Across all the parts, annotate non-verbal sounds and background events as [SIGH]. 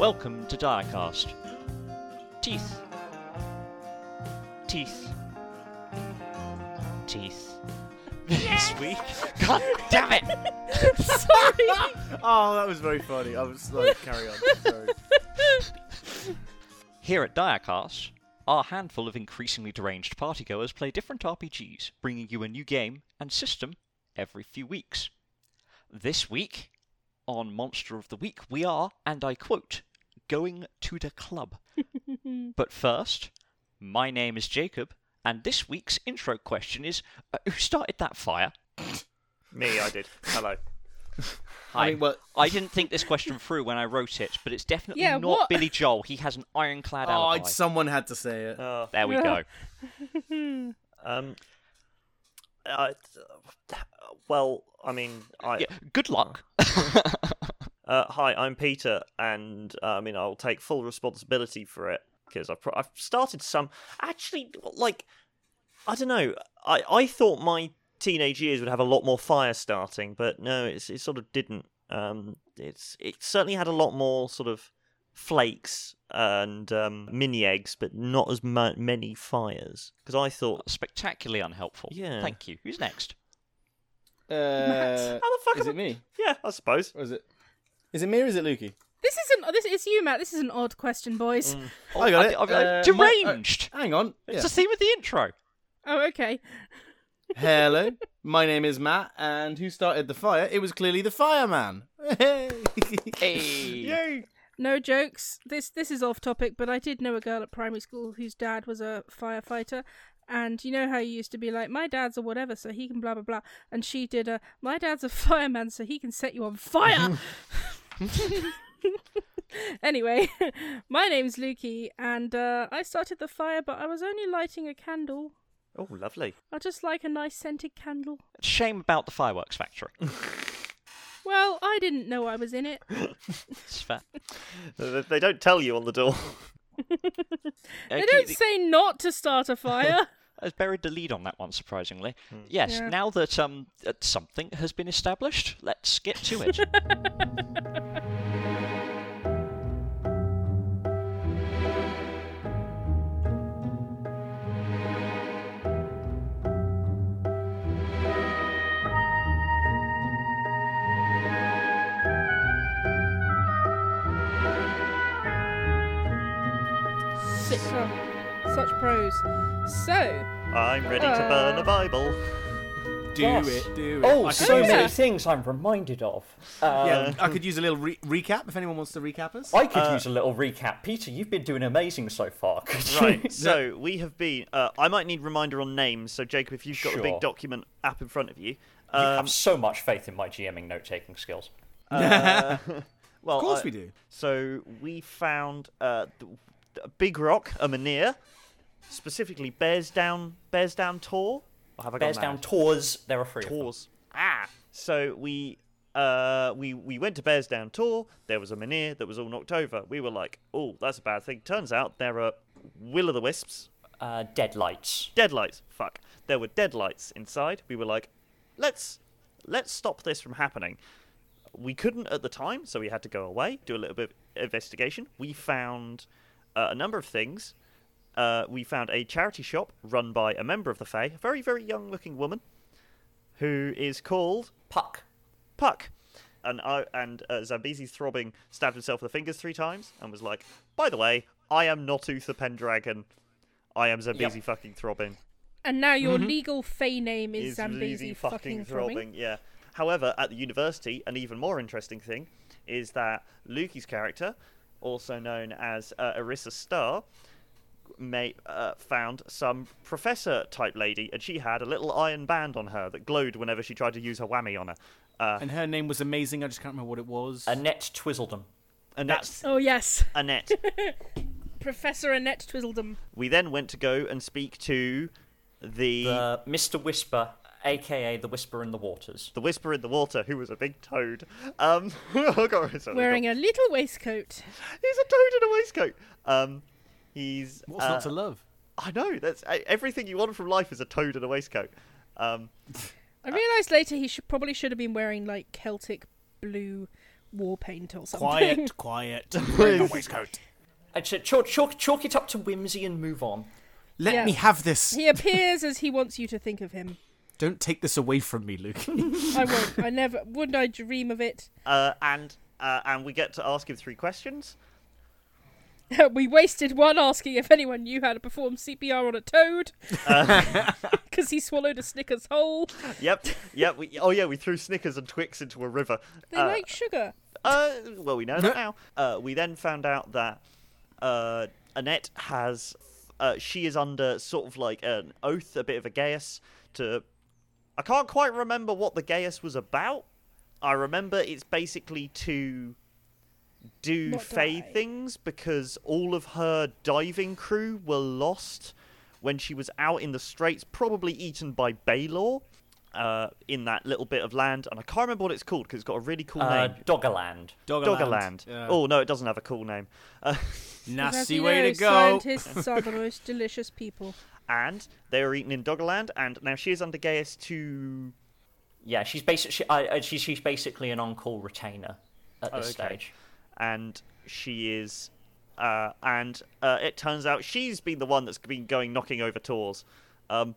Welcome to Diacast. Teeth. Teeth. Teeth. This week. God damn it! [LAUGHS] Sorry. Oh, that was very funny. I was like, carry on. Sorry. Here at Diacast, our handful of increasingly deranged partygoers play different RPGs, bringing you a new game and system every few weeks. This week, on Monster of the Week, we are, and I quote, going to the club. [LAUGHS] but first, my name is Jacob, and this week's intro question is uh, Who started that fire? Me, I did. Hello. [LAUGHS] Hi. I mean, well, I didn't think this question through when I wrote it, but it's definitely Yeah, not what? Billy Joel. He has an ironclad oh, alibi. someone had to say it. Uh, There we go. [LAUGHS] um. Uh, well, I mean, I. Yeah, good luck. Uh, hi, I'm Peter, and uh, I mean, I'll take full responsibility for it because I've pro- I've started some. Actually, like, I don't know. I I thought my teenage years would have a lot more fire starting, but no, it's it sort of didn't. Um, it's it certainly had a lot more sort of flakes and um, mini eggs, but not as mu- many fires. Because I thought, Spectacularly unhelpful. Yeah. Thank you. Who's next? Uh, how the fuck is am it me? Yeah, I suppose. Or is it? Is it me or is it Lukey? This isn't. This is you, Matt. This is an odd question, boys. Oh, I got it. I- I- Uh, my- deranged. uh, hang on. It's Yeah. the theme of the intro. Oh, okay. Hello, [LAUGHS] my name is Matt, and who started the fire? It was clearly the fireman. Hey. [LAUGHS] Hey. Yay! No jokes. This this is off topic, but I did know a girl at primary school whose dad was a firefighter. And you know how you used to be like, my dad's a whatever, so he can blah blah blah. And she did a, my dad's a [LAUGHS] fireman, so he can set you on fire. [LAUGHS] anyway, [LAUGHS] my name's Lukey, and uh, I started the fire, but I was only lighting a candle. Oh, lovely. I just like a nice scented candle. Shame about the fireworks factory. [LAUGHS] Well, I didn't know I was in it. It's fair. They they don't tell you on the door. They don't say not to start a fire. I've buried the lead on that one, surprisingly. Yes, Yeah. now that um uh, something has been established, let's get to it. [LAUGHS] Sick. Such pros. So, I'm ready to burn a Uh. Bible. Do Yes. it, do it. Oh, I so many a- things I'm reminded of. Um, Yeah, I could use a little re- recap if anyone wants to recap us. I could Uh, use a little recap. Peter, you've been doing amazing so far. Right, [LAUGHS] so we have been. Uh, I might need reminder on names. So Jacob, if you've got a big document app in front of you, you um, have so much faith in my GMing note taking skills. uh, [LAUGHS] [LAUGHS] well, of course uh, we do. So we found uh, a big rock, a menhir, specifically Bears Down, Bears Down Tor. Or have I Bears down tours. There are three. of them. Ah. So we uh we we went to Bears Down Tor. There was a menhir that was all knocked over. We were like, oh, that's a bad thing. Turns out there are will o' the wisps, Uh, deadlights. deadlights. Fuck. There were deadlights inside. We were like, let's let's stop this from happening. We couldn't at the time, so we had to go away, do a little bit of investigation. We found uh, a number of things. Uh, we found a charity shop run by a member of the Fae, a very very young looking woman, who is called Puck. Puck. And I and uh, Zambezi throbbing stabbed himself with the fingers three times and was like, "By the way, I am not Uther Pendragon. I am Zambezi fucking throbbing." and now your legal fey name is, is Zambezi really fucking throbbing. Yeah. However, at the university, an even more interesting thing is that Lukey's character, also known as uh, Arissa Starr, may, uh, found some professor type lady, and she had a little iron band on her that glowed whenever she tried to use her whammy on her. Uh, And her name was amazing. I just can't remember what it was. Annette Twizzledum. Annette. Oh yes, Annette. [LAUGHS] Professor Annette Twizzledum. we then went to go and speak to the The Mr. Whisper, aka the Whisper in the Waters. the whisper in the water, who was a big toad. Um, [LAUGHS] oh, God, sorry, Wearing God. a little waistcoat. He's a toad in a waistcoat. Um, he's What's uh, not to love? I know that's everything you want from life is a toad in a waistcoat. Um, I realised later he should probably should have been wearing like Celtic blue war paint or something. Quiet, [LAUGHS] quiet. [LAUGHS] Wearing a waistcoat. I'd say chalk, chalk, chalk it up to whimsy and move on. Let Yeah. me have this. He appears as he wants you to think of him. Don't take this away from me, Luke. [LAUGHS] I won't. I never. Wouldn't I dream of it? Uh, and uh, and we get to ask him three questions. [LAUGHS] we wasted one asking if anyone knew how to perform CPR on a toad [LAUGHS] [LAUGHS] because he swallowed a Snickers whole. Yep, yep. We, oh yeah, we threw Snickers and Twix into a river. They Uh, like sugar. Uh, well, we know that now. Uh, we then found out that uh, Annette has. Uh, she is under sort of like an oath, a bit of a geas to. I can't quite remember what the geas was about. I remember it's basically to do Not Fae die. things because all of her diving crew were lost when she was out in the straits, probably eaten by Balor. Uh, in that little bit of land, and I can't remember what it's called because it's got a really cool Uh, name. Doggerland. Doggerland. Yeah. Oh no, it doesn't have a cool name. Uh, [LAUGHS] Nasty way know, to go. Scientists are the [LAUGHS] most delicious people. and they were eaten in Doggerland, and now she is under geas to. Yeah, she's basically she, I, I- she's, she's basically an on-call retainer at Oh, this okay. stage. And she is. Uh, and uh, it turns out she's been the one that's been going knocking over tours. Um,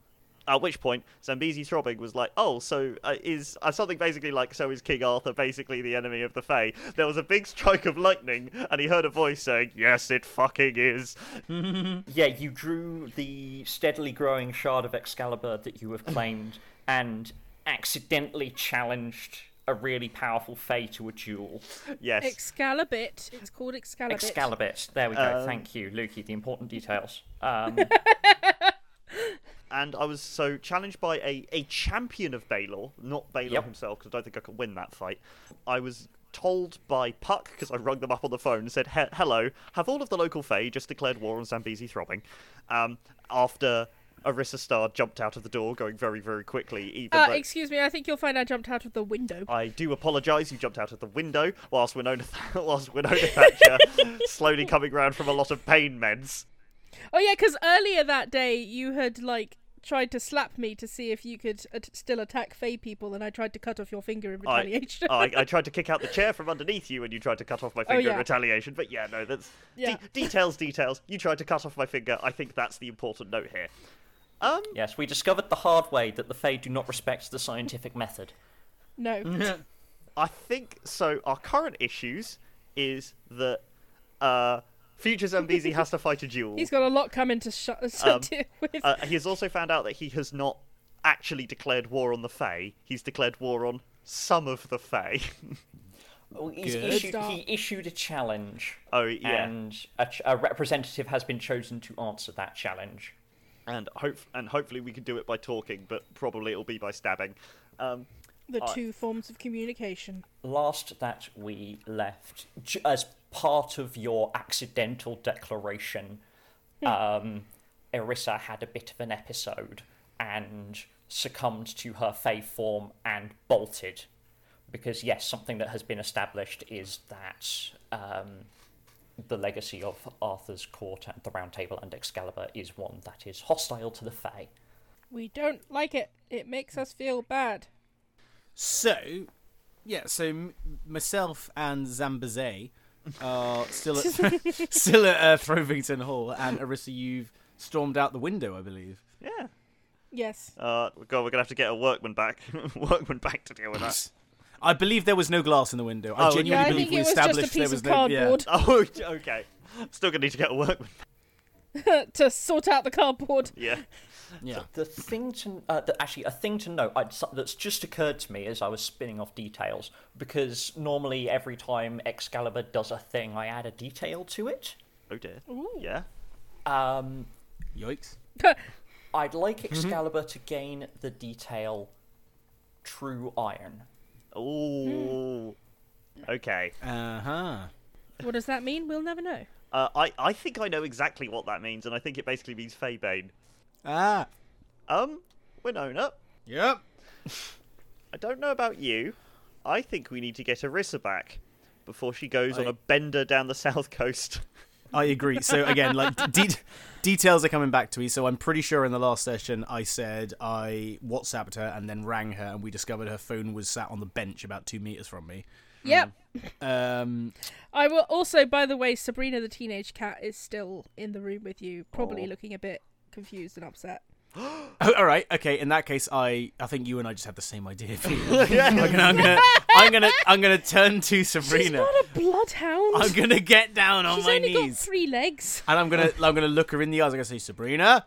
at which point, Zambezi Throbbing was like, "Oh, so uh, is uh, something basically like so is King Arthur basically the enemy of the Fae?" There was a big strike of lightning, and he heard a voice saying, "Yes, it fucking is." [LAUGHS] Yeah, you drew the steadily growing shard of Excalibur that you have claimed and accidentally challenged a really powerful Fae to a duel. Yes. Excalibit. It's called Excalibit. Excalibit. There we go. Um, Thank you, Lukey. The important details. Um, [LAUGHS] and I was so challenged by a, a champion of Balor, not Balor Yep. himself, because I don't think I could win that fight. I was told by Puck, because I rung them up on the phone and said, "He- Hello, have all of the local Fae just declared war on Zambezi Throbbing? Um, after Arissa Starr jumped out of the door, going very, very quickly, even Uh, though. excuse me, I think you'll find I jumped out of the window. I do apologise. You jumped out of the window whilst Winona, [LAUGHS] whilst Winona Thatcher [LAUGHS] slowly coming round from a lot of pain meds. Oh yeah, because earlier that day you had like tried to slap me to see if you could at- still attack Fey people, and I tried to cut off your finger in retaliation. I, I [LAUGHS] tried to kick out the chair from underneath you, and you tried to cut off my finger in Oh, yeah. retaliation. But yeah, no, that's Yeah. de- details. Details. You tried to cut off my finger. I think that's the important note here. Um, yes, we discovered the hard way that the Fae do not respect the scientific method. no. [LAUGHS] I think so. Our current issues is that uh, Future Zambezi has to fight a duel. He's got a lot coming to, sh- to Um, [LAUGHS] deal with. Uh, he has also found out that he has not actually declared war on the Fae. He's declared war on some of the Fae. [LAUGHS] He's Good. issued, Start. he issued a challenge, oh yeah. and a, ch- a representative has been chosen to answer that challenge. And hope and hopefully we can do it by talking, but probably it'll be by stabbing. Um, the I- two forms of communication. Last that we left, as part of your accidental declaration, um, Arissa had a bit of an episode and succumbed to her Fey form and bolted. Because, yes, something that has been established is that um, the legacy of Arthur's court and the Round Table and Excalibur is one that is hostile to the Fae. We don't like it. It makes us feel bad. So, yeah, so m- myself and Zambaze are [LAUGHS] still at [LAUGHS] still at uh, Throwington Hall, and Arissa, you've stormed out the window, I believe. yeah. Yes. Uh, God, we're gonna have to get a workman back. [LAUGHS] workman back to deal with that. I believe there was no glass in the window. I Oh, genuinely Yeah, I believe think we it was just a established there piece was of no. Yeah. cardboard [LAUGHS] Oh, okay. Still gonna need to get a workman. to sort out the cardboard. Yeah. [LAUGHS] yeah. The thing to uh, the, actually a thing to note I, that's just occurred to me as I was spinning off details because normally every time Excalibur does a thing, I add a detail to it. Oh dear. Yeah. Um, Yikes. I'd like Excalibur to gain the detail True Iron. Oh. Okay. Uh huh. what does that mean? We'll never know. Uh, I I think I know exactly what that means, and I think it basically means Faebane. Ah. Um, Winona, Yep. I don't know about you. I think we need to get Arissa back before she goes on I- a bender down the [LAUGHS] south coast. I agree. So again, like de- details are coming back to me. So I'm pretty sure in the last session I said I WhatsApped her and then rang her, and we discovered her phone was sat on the bench about two meters from me. Yep. Um, I will also, by the way, Sabrina the teenage cat is still in the room with you, probably Aw. looking a bit confused and upset. [GASPS] oh, all right, okay. In that case, I I think you and I just have the same idea. Peter. [LAUGHS] I'm, gonna, I'm gonna I'm gonna I'm gonna turn to She's Sabrina. not a bloodhound. I'm gonna get down on She's my only got three legs. and I'm gonna I'm gonna look her in the eyes. I'm gonna say, Sabrina,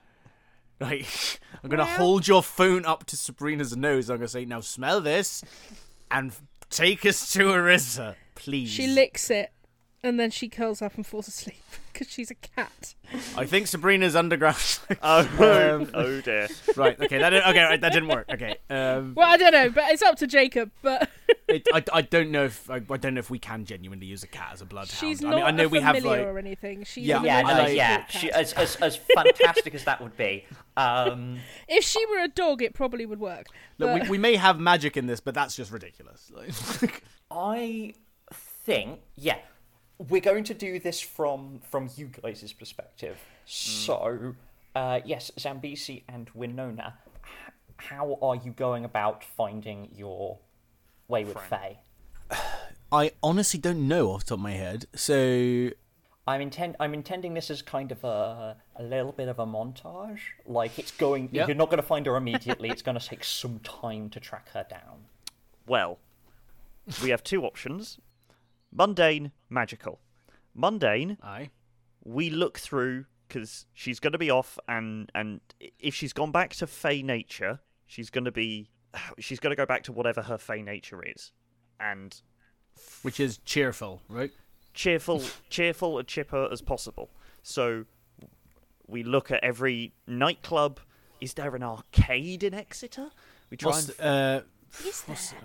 right? [LAUGHS] I'm gonna Meow. hold your phone up to Sabrina's nose. I'm gonna say, now smell this, and take us to Arissa, please. She licks it, and then she curls up and falls asleep [LAUGHS] because she's a cat. I think Sabrina's underground. [LAUGHS] Oh, Um, oh dear. right. Okay. That didn't, okay. Right, that didn't work. Okay. Um, Well, I don't know, but it's up to Jacob. But [LAUGHS] it, I, I don't know if I, I don't know if we can genuinely use a cat as a bloodhound. she's I not mean, I know a we have familiar like or anything. She's Yeah, an Yeah, no, like- yeah. cat. She, as, as as fantastic as that would be. Um, If she were a dog, it probably would work. look, But we, we may have magic in this, but that's just ridiculous. Like, I think, yeah, we're going to do this from from you guys' perspective. So, uh, yes, Zambezi and Winona, h- how are you going about finding your wayward fae? [SIGHS] I honestly don't know off the top of my head. So I'm intend I'm intending this as kind of a a little bit of a montage. Like it's going, Yep. you're not going to find her immediately. it's going to take some time to track her down. Well, we have two options mundane, magical. Mundane, I we look through because she's going to be off, and and if she's gone back to Fey nature, she's going to be [SIGHS] she's going to go back to whatever her Fey nature is, and which is cheerful, right? cheerful, [LAUGHS] cheerful and chipper as possible. So we look at every nightclub. Is there an arcade in Exeter? We try What's and the- uh, Is what's there?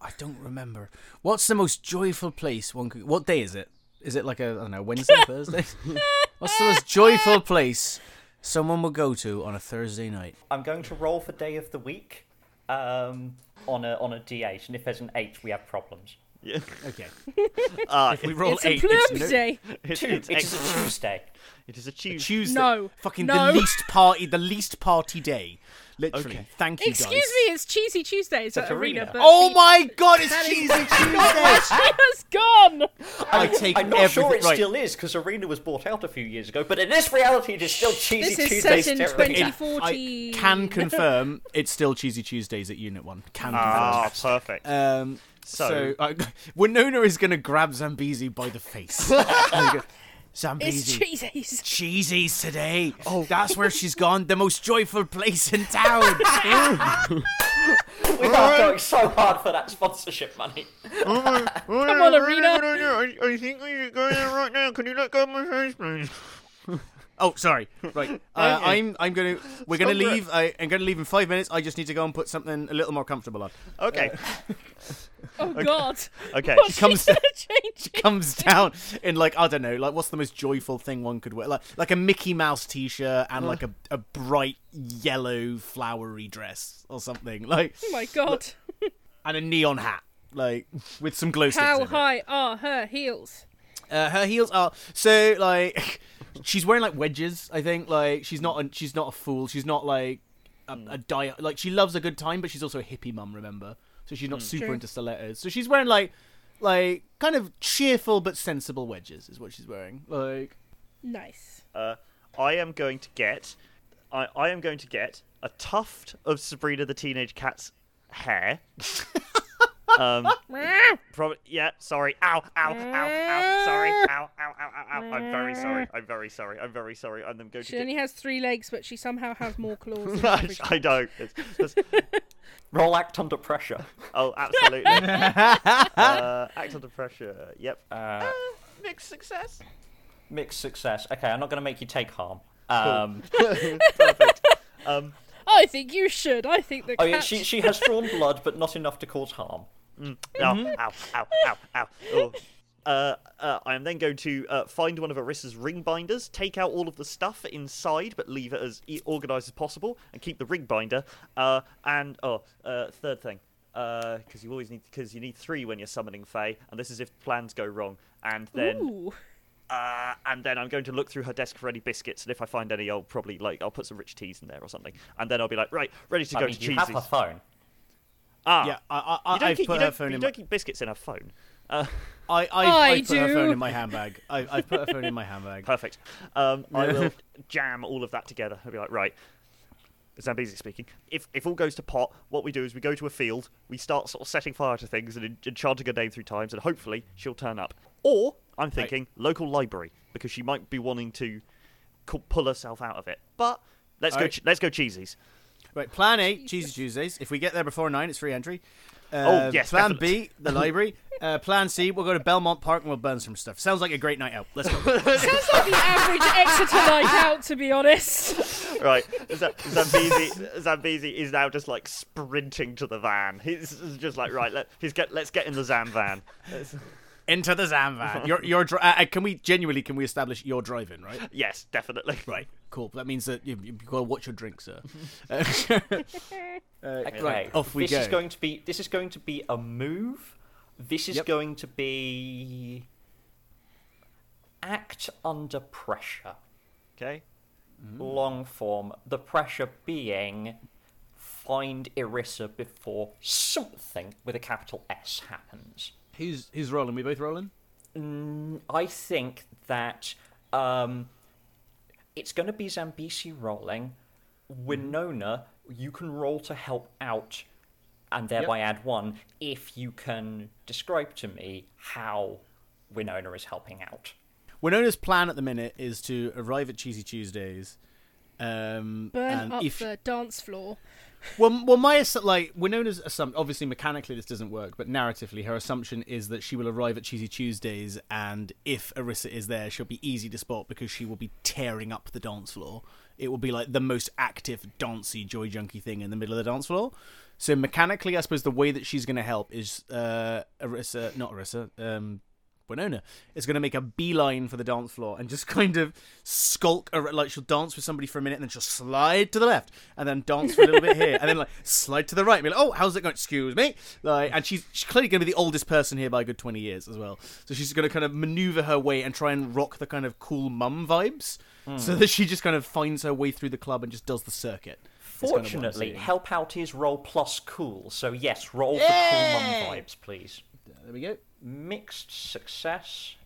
The- I don't remember. What's the most joyful place one could? What day is it? Is it like a I don't know Wednesday, Thursday? [LAUGHS] What's the most joyful place someone will go to on a Thursday night? I'm going to roll for day of the week um, on a on a d8, and if there's an eight, we have problems. Yeah. Okay, [LAUGHS] Uh, if we roll it's eight, a it's plurb no- day. it's, Two. it's It a Tuesday. it is a Tuesday. Tuesday. No. fucking No. the least party, the least party day. Literally. Okay. Thank you, Excuse guys. me, it's Cheesy Tuesday. It's at Arena. Arena. but Oh the- my god, it's That is- cheesy [LAUGHS] Tuesday. She has gone. I take I'm not everything. sure it right. still is because Arena was bought out a few years ago, but in this reality, it is still cheesy This is Tuesdays set in territory. 2014. I can confirm it's still cheesy Tuesdays at Unit One. Can confirm. Ah, perfect. Um, so, So- uh, [LAUGHS] Winona is going to grab Zambezi by the face. [LAUGHS] And go, It's Zambezi, Cheesy's. cheesies today. Oh, that's where she's gone. The most joyful place in town. [LAUGHS] We are going so hard for that sponsorship money. Come on, Arena. I, I think we should go there right now. Can you let go of my face, please? Oh, sorry. Right. [LAUGHS] Uh, Okay. I'm. I'm gonna. We're gonna Stop leave. I, I'm gonna leave in five minutes. I just need to go and put something a little more comfortable on. Okay. [LAUGHS] Oh God. Okay. What's she comes- gonna [LAUGHS] change? it? Comes down in like I don't know. Like what's the most joyful thing one could wear? Like like a Mickey Mouse T-shirt and like a, a bright yellow flowery dress or something. Like Oh my God. and a neon hat. Like with some glow sticks. How in it. high are her heels? Uh, her heels are so like [LAUGHS] she's wearing like wedges. I think like she's not a, she's not a fool. She's not like a, a di- like she loves a good time, but she's also a hippie mum. Remember, so she's not super True. into stilettos. So she's wearing like like kind of cheerful but sensible wedges is what she's wearing. Like Nice. Uh, I am going to get. I, I am going to get a tuft of Sabrina the Teenage Cat's hair. [LAUGHS] um, probably. Yeah. Sorry. Ow. Ow. Ow. Ow. Sorry. Ow. Ow. Ow. Ow. Ow. I'm very sorry. I'm very sorry. I'm very sorry. And I'm going to She to only get. has three legs, but she somehow has more claws. Than average I don't. It's, it's, [LAUGHS] Roll act under pressure. oh, absolutely. [LAUGHS] uh, act under pressure. Yep. Uh, Mixed success. mixed success. Okay, I'm not going to make you take harm. Um, [LAUGHS] Perfect. Um, I think you should. I think the oh cat. yeah, she she has drawn blood, but not enough to cause harm. Ow, ow, ow, ow, ow. Oh. Uh, uh, I am then going to uh, find one of Arissa's ring binders, take out all of the stuff inside, but leave it as e- organised as possible, and keep the ring binder. Uh, and oh, uh, third thing, because you always need because you need three when you're summoning Fae, and this is if plans go wrong. And then Uh, and then I'm going to look through her desk for any biscuits, and if I find any, I'll probably like I'll put some rich teas in there or something, and then I'll be like, right, ready to I go mean, to you have Cheesy's. her phone. Ah, Yeah, I, I, you don't I've keep, put you her don't, phone you in. don't My, keep biscuits in her phone. Uh, I, [LAUGHS] I, I I put her phone in my [LAUGHS] handbag. I, I've put her phone in my handbag. perfect. Um, I will [LAUGHS] jam all of that together. I'll be like, right. Zambezi speaking. If if all goes to pot, what we do is we go to a field, we start sort of setting fire to things and en- enchanting her name through times, and hopefully she'll turn up. Or I'm thinking local library because she might be wanting to pull herself out of it. But let's go. Alright. Ch- let's go cheesies. Right, plan A, Cheesy Tuesdays. If we get there before nine, it's free entry. Uh, Oh, yes, Plan definitely. B, the library. Uh, plan C, we'll go to Belmont Park and we'll burn some stuff. Sounds like a great night out. Let's go. [LAUGHS] Sounds like the average Exeter night out, to be honest. right. Z- Zambezi, Zambezi is now just like sprinting to the van. He's just like right. Let, he's get. Let's get in the Zam van. Let's- Into the Zam van. [LAUGHS] You're, you're, dri- uh, uh, can we genuinely can we establish you're driving, right? yes, definitely. Right. Cool. That means that you, you've got to watch your drink, sir. [LAUGHS] Uh, [LAUGHS] uh, Okay, Right, off we this go. is going to be this is going to be a move. This is Yep. going to be act under pressure. Okay. Long form. The pressure being find Arissa before something with a capital S happens. Who's who's rolling? We both rolling? Mm, I think that um, it's going to be Zambezi rolling. Winona, you can roll to help out and thereby add one if you can describe to me how Winona is helping out. Winona's plan at the minute is to arrive at Cheesy Tuesdays. Um, Burn and up if the dance floor. Well, well, my assu- like Winona's assumption. Obviously, mechanically this doesn't work, but narratively, her assumption is that she will arrive at Cheesy Tuesdays, and if Arissa is there, she'll be easy to spot because she will be tearing up the dance floor. It will be like the most active, dancey, joy junkie thing in the middle of the dance floor. So mechanically, I suppose the way that she's going to help is uh, Arissa, not Arissa, um, Winona is going to make a beeline for the dance floor and just [LAUGHS] kind of skulk, ar- like she'll dance with somebody for a minute and then she'll slide to the left and then dance for a little bit here and then like slide to the right and be like, oh, how's it going? Excuse me. Like, and she's, she's clearly going to be the oldest person here by a good 20 years as well. So she's going to kind of maneuver her way and try and rock the kind of cool mum vibes hmm. so that she just kind of finds her way through the club and just does the circuit. Is kind of Fortunately, help out is roll plus cool. So yes, roll for cool mum vibes, please. There we go. Mixed success.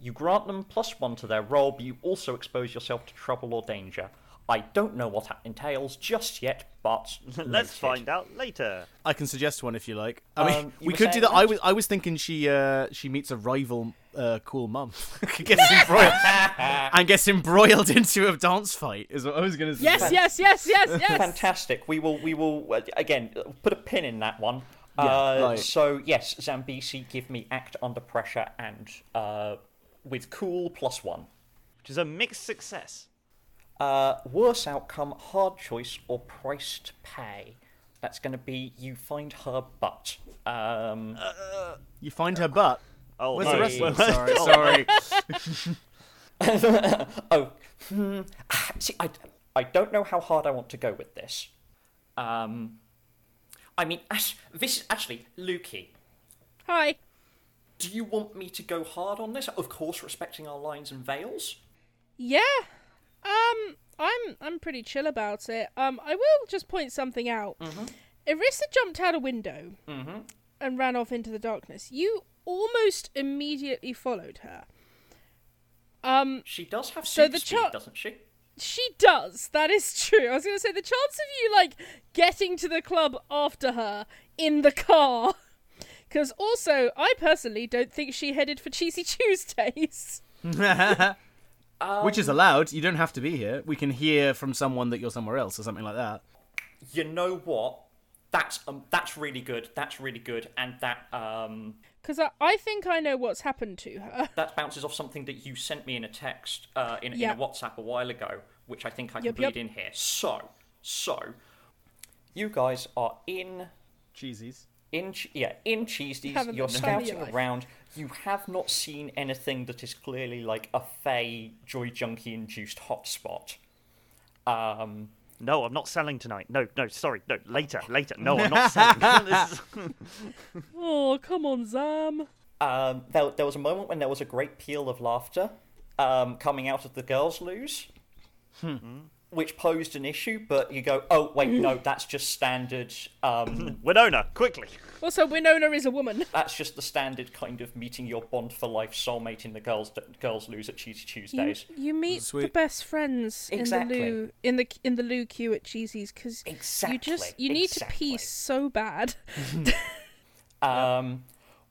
You grant them plus one to their roll, but you also expose yourself to trouble or danger. I don't know what that entails just yet, but [LAUGHS] Let's noted. find out later. I can suggest one if you like. I mean, Um, [LAUGHS] you we could do that. I was I was thinking she uh she meets a rival uh cool mum, [LAUGHS] gets embroiled and gets embroiled into a dance fight. Is what I was gonna say. Yes, yes, yes, yes, yes. Fantastic. We will. We will uh, again put a pin in that one. Yeah, uh, right. So yes, Zambezi, give me act under pressure and uh, with cool plus one. Which is a mixed success. Uh, worse outcome, hard choice or price to pay. That's going to be you find her butt. Um, You find her butt. Oh, Where's no. the rest of Hey. [LAUGHS] Sorry, sorry. [LAUGHS] [LAUGHS] oh, hmm, see, I, I don't know how hard I want to go with this. Um, I mean, Ash, this is actually Lukey. Hi. Do you want me to go hard on this? Of course, respecting our lines and veils. Yeah. Um, I'm I'm pretty chill about it. Um, I will just point something out. Arissa jumped out a window mm-hmm. and ran off into the darkness. You almost immediately followed her. Um, She does have So super the speed, doesn't she? She does. That is true. I was going to say the chance of you like getting to the club after her in the car. [LAUGHS] Because also, I personally don't think she headed for Cheesy [LAUGHS] Tuesdays. Which is allowed. You don't have to be here. We can hear from someone that you're somewhere else or something like that. You know what? That's um, that's really good. That's really good, and that um, Because I, I think I know what's happened to her. [LAUGHS] that bounces off something that you sent me in a text uh, in, Yeah. in a WhatsApp a while ago, which I think I can Yep, bleed yep. in here. So, so you guys are in Cheesies. in Ch- yeah in Cheesties. Having You're the your scouting around. You have not seen anything that is clearly like a Fey Joy Junkie induced hotspot. Um, No, I'm not selling tonight. No, no, sorry. No, later, later. No, I'm not [LAUGHS] selling. [LAUGHS] This is- [LAUGHS] Oh, come on, Zam. Um, there, there was a moment when there was a great peal of laughter, um, coming out of the girls' loos, which posed an issue. But you go, oh wait, no, [LAUGHS] that's just standard. Um, [LAUGHS] Winona, quickly. Also, Winona is a woman. [LAUGHS] that's just the standard kind of meeting your bond for life soulmate in the girls' girls' lose at Cheesy You, Tuesdays. you meet the best friends Exactly. in the loo in the in the loo queue at Cheesy's because you just you need to pee so bad. Um,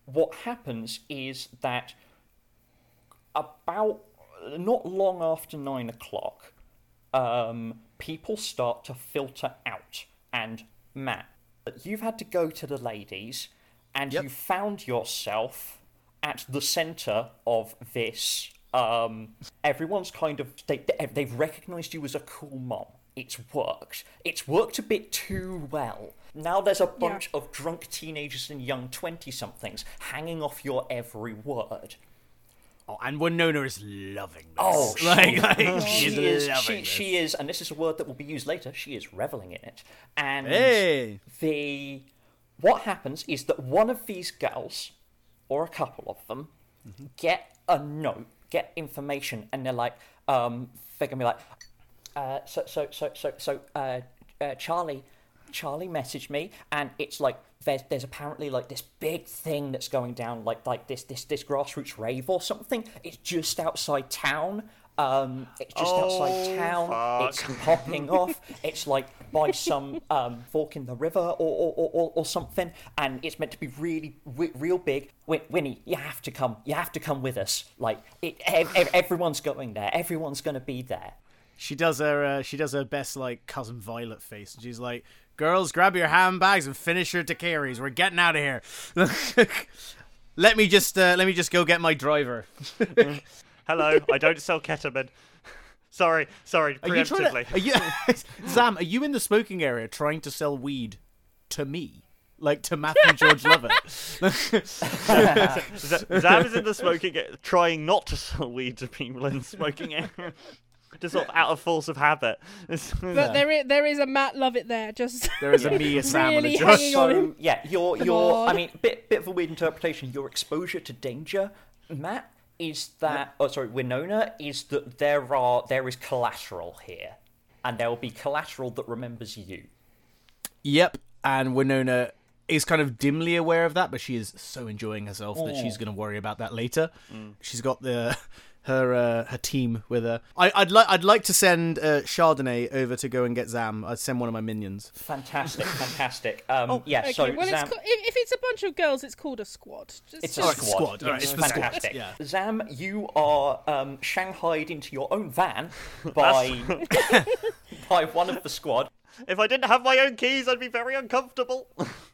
what happens is that about not long after nine o'clock, um, people start to filter out. And Matt, you've had to go to the ladies, and Yep. you found yourself at the centre of this. Um, everyone's kind of they, they- they've recognised you as a cool mom. It's worked. It's worked a bit too well. Now there's a bunch of drunk teenagers and young twenty-somethings hanging off your every word. Oh, and Winona is loving this. Oh, like, [LAUGHS] she, like, she she's is. She, this. she is, and this is a word that will be used later. She is reveling in it. And Hey. the what happens is that one of these girls, or a couple of them, Mm-hmm. get a note, get information, and they're like, um, they're gonna be like, uh, so so so so so uh, uh, Charlie, Charlie messaged me, and it's like there's there's apparently like this big thing that's going down, like like this this this grassroots rave or something. It's just outside town. Um, it's just outside Oh, town. fuck. It's popping off. [LAUGHS] It's like by some um, fork in the river or, or, or, or, or something, and it's meant to be really, re- real big. Win- Winnie, you have to come. You have to come with us. Like it, ev- ev- everyone's going there. Everyone's going to be there. She does her uh, she does her best like cousin Violet face, and she's like, "Girls, grab your handbags and finish your daiquiris. We're getting out of here." [LAUGHS] let me just uh, let me just go get my driver. Hello, I don't sell ketamine. [LAUGHS] Sorry, sorry, Are you trying to? Are you, [LAUGHS] Sam? Are you in the smoking area trying to sell weed to me? Like to Matthew George Lovett? Zam is in the smoking, trying not to sell weed to people in the smoking area, just sort of out of force of habit. [LAUGHS] But there is there is a Matt Lovett there, just [LAUGHS] there is a [LAUGHS] me, a Sam, Really and a Josh. hanging on him. So yeah, your Come your on. I mean, bit bit of a weird interpretation. Your exposure to danger, Matt, is that oh sorry, Winona is that there are there is collateral here, and there will be collateral that remembers you. Yep, and Winona is kind of dimly aware of that, but she is so enjoying herself that she's mm. going to worry about that later. Mm. She's got the her uh, her team with her. I, I'd like I'd like to send uh, Chardonnay over to go and get Zam. I'd send one of my minions. Fantastic, [LAUGHS] fantastic. Um, yeah, okay. so well, Zam, it's ca- if, if it's a bunch of girls, it's called a squad. Just, It's a just- Alright, squad. squad. Alright, Yes, it's the squad, fantastic. yeah. Zam, you are um, shanghaied into your own van [LAUGHS] by [LAUGHS] by one of the squad. if I didn't have my own keys, I'd be very uncomfortable.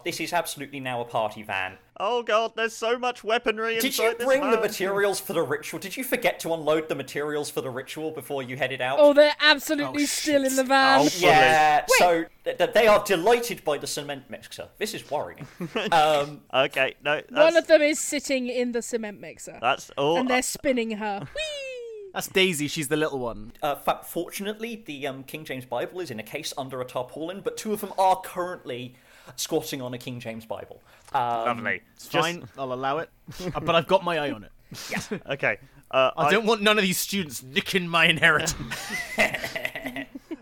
This is absolutely now a party van. Oh god, there's so much weaponry Did you this bring the materials for the ritual? Did you forget to unload the materials for the ritual before you headed out? Oh, they're absolutely Oh, still in the van. Oh, yeah. So th- th- they are delighted by the cement mixer. This is worrying. [LAUGHS] um, Okay, no, that's, One of them is sitting in the cement mixer, that's all. and they're spinning her. [LAUGHS] Whee! That's Daisy. She's the little one. uh, fa- fortunately, the um, King James Bible is in a case under a tarpaulin, but two of them are currently squatting on a King James Bible. Um, Lovely. It's fine. I'll allow it. [LAUGHS] But I've got my eye on it. [LAUGHS] Okay. Uh, I don't want none of these students nicking my inheritance. [LAUGHS]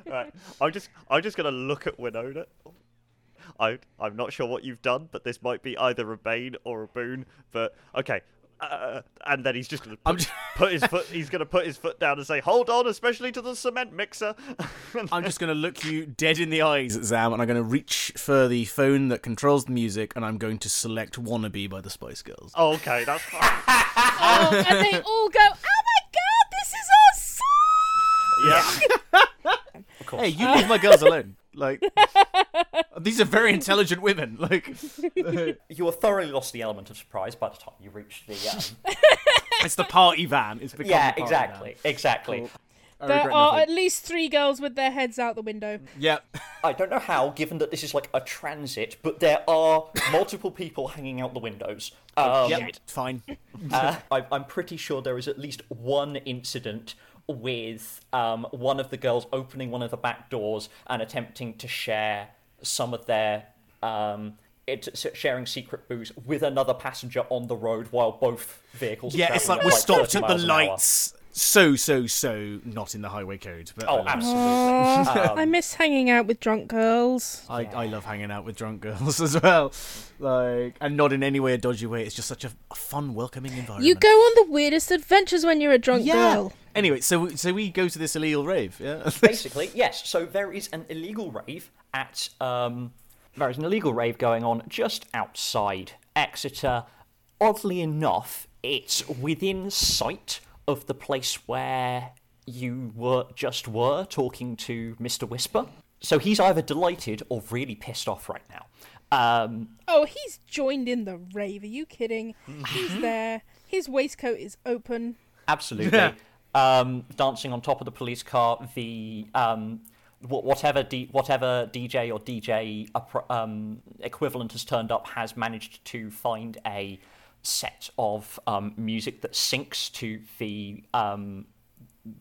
Right. I'm just I'm just gonna look at Winona. I I'm not sure what you've done, but this might be either a bane or a boon. But okay. Uh, and then he's just gonna I'm put, just- put his foot. He's gonna put his foot down and say, "Hold on, especially to the cement mixer." [LAUGHS] I'm just going to look you dead in the eyes, Zam, and I'm going to reach for the phone that controls the music, and I'm going to select "Wannabe" by the Spice Girls. Oh, okay, that's fine. [LAUGHS] Oh, and they all go, "Oh my god, this is our song!" yeah. [LAUGHS] Hey, you leave my girls alone. Like, [LAUGHS] these are very intelligent women. Like, [LAUGHS] You have thoroughly lost the element of surprise by the time you reach the. Um... [LAUGHS] it's the party van. It's become yeah, the party exactly, van. exactly. Cool. I There are nothing. at least three girls with their heads out the window. Yep. I don't know how, given that this is like a transit, but there are multiple people hanging out the windows. Um, Yep. Fine. uh, I, I'm pretty sure there is at least one incident with um, one of the girls opening one of the back doors and attempting to share some of their um, it, sharing secret booze with another passenger on the road while both vehicles. Yeah, it's like we're at, stopped at the miles an hour. lights. So so so not in the highway code. But I Oh, love absolutely. Aw, [LAUGHS] I miss hanging out with drunk girls. I, I love hanging out with drunk girls [LAUGHS] as well, like, and not in any way a dodgy way. It's just such a, a fun, welcoming environment. You go on the weirdest adventures when you're a drunk yeah. girl. Anyway, so so we go to this illegal rave. Yeah. [LAUGHS] Basically, yes. So there is an illegal rave at um, there is an illegal rave going on just outside Exeter. Oddly enough, it's within sight of the place where you were just were talking to Mr. Whisper. So he's either delighted or really pissed off right now. Um, Oh, he's joined in the rave. Are you kidding? He's there. His waistcoat is open. Absolutely. um, dancing on top of the police car, the um, wh- whatever D- whatever DJ or DJ appro- um, equivalent has turned up has managed to find a set of um, music that syncs to the um,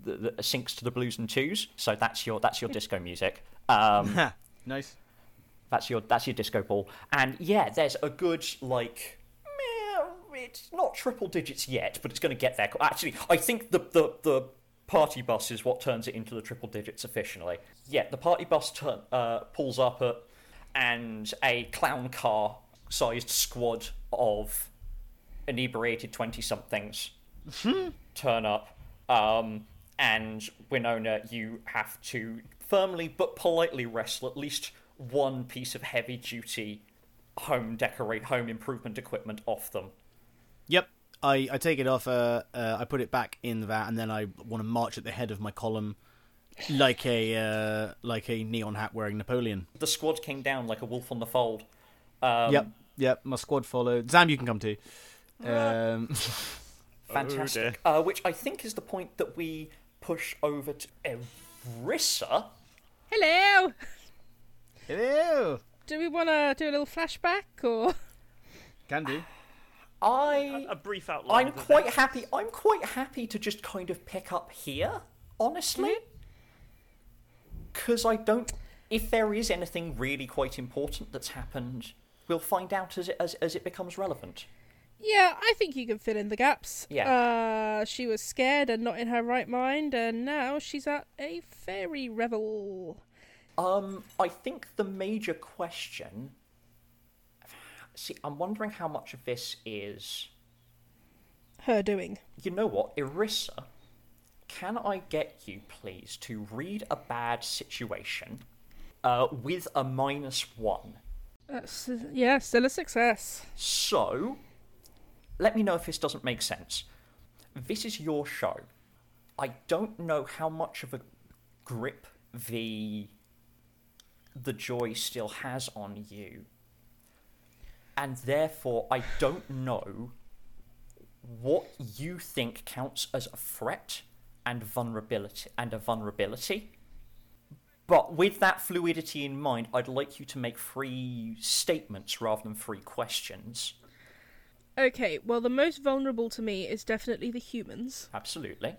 the, the syncs to the blues and twos. So that's your that's your disco music. Um, [LAUGHS] nice. that's your that's your disco ball. And yeah, there's a good like it's not triple digits yet, but it's going to get there. Actually, I think the the the party bus is what turns it into the triple digits officially. Yeah, the party bus turn, uh, pulls up at, and a clown car sized squad of inebriated 20 somethings turn up. Um, and Winona, you have to firmly but politely wrestle at least one piece of heavy duty home decorate home improvement equipment off them. Yep. I, I take it off. Uh, uh, I put it back in the vat, and then I want to march at the head of my column, like a uh, like a neon hat wearing Napoleon. The squad came down like a wolf on the fold. Um, yep. Yep. My squad followed. Zam, you can come too. Um, [LAUGHS] Fantastic. uh, which I think is the point that we push over to Arissa. Hello. hello. Do we want to do a little flashback or? Can do. I A brief outline. I'm quite events. happy. I'm quite happy to just kind of pick up here, honestly, because I don't. If there is anything really quite important that's happened, we'll find out as it as, as it becomes relevant. Yeah, I think you can fill in the gaps. Yeah. Uh, she was scared and not in her right mind, and now she's at a fairy revel. Um, I think the major question. See, I'm wondering how much of this is. Her doing. You know what, Arissa, Can I get you, please, to read a bad situation uh, with a minus one? That's, yeah, still a success. So, let me know if this doesn't make sense. This is your show. I don't know how much of a grip the the joy still has on you. And therefore, I don't know what you think counts as a threat and vulnerability and a vulnerability. But with that fluidity in mind, I'd like you to make three statements rather than three questions. Okay, well, the most vulnerable to me is definitely the humans. Absolutely.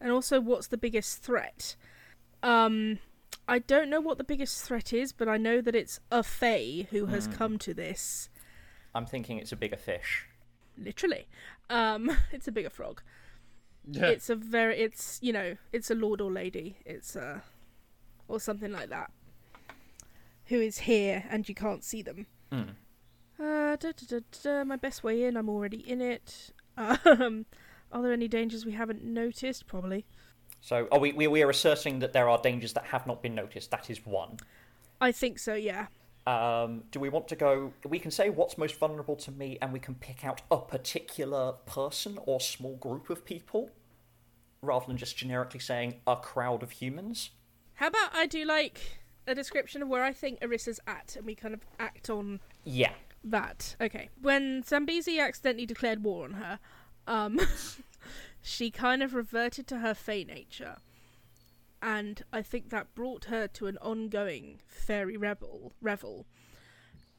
And also, what's the biggest threat? Um, I don't know what the biggest threat is, but I know that it's a Fae who has come to this. I'm thinking it's a bigger fish. Literally. Um, [LAUGHS] it's a bigger frog. Yeah. It's a very, it's, you know, it's a lord or lady. It's, uh, or something like that. Who is here and you can't see them. Mm. Uh, da, da, da, my best way in, I'm already in it. [LAUGHS] Um, are there any dangers we haven't noticed? Probably. So, are we, we, we are asserting that there are dangers that have not been noticed. That is one. I think so, yeah. Um, do we want to go? We can say what's most vulnerable to me, and we can pick out a particular person or small group of people, rather than just generically saying a crowd of humans. How about I do like a description of where I think Arissa's at, and we kind of act on Yeah. That. Okay. When Zambezi accidentally declared war on her, um, [LAUGHS] she kind of reverted to her fey nature. And I think that brought her to an ongoing fairy rebel revel.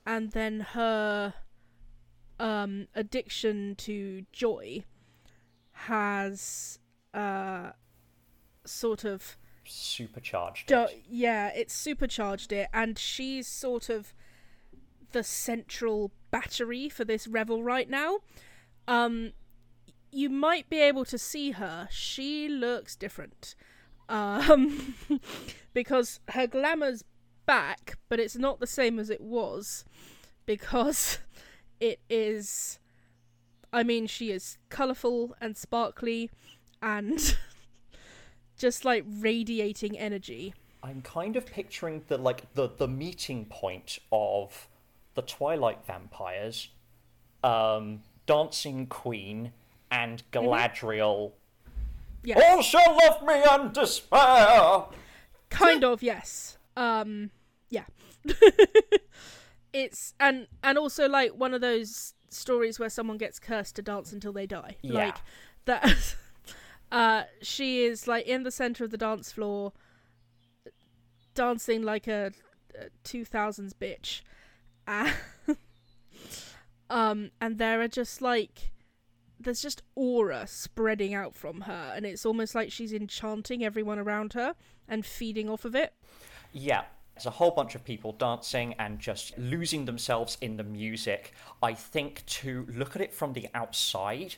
And then her um, addiction to joy has uh, sort of Supercharged. do- it. yeah, it's supercharged it, and she's sort of the central battery for this revel right now. Um, you might be able to see her. She looks different. Um, [LAUGHS] because her glamour's back, but it's not the same as it was because [LAUGHS] it is I mean she is colourful and sparkly and [LAUGHS] just like radiating energy. I'm kind of picturing the like the the meeting point of the Twilight vampires, um, Dancing Queen, and Galadriel. Yes. All shall love me and despair. kind of yes um yeah [LAUGHS] it's and and also like one of those stories where someone gets cursed to dance until they die Yeah. like that [LAUGHS] uh she is like in the center of the dance floor dancing like a, a 2000s bitch uh, [LAUGHS] um and there are just like there's just aura spreading out from her and it's almost like she's enchanting everyone around her and feeding off of it Yeah, there's a whole bunch of people dancing and just losing themselves in the music. I think to look at it from the outside,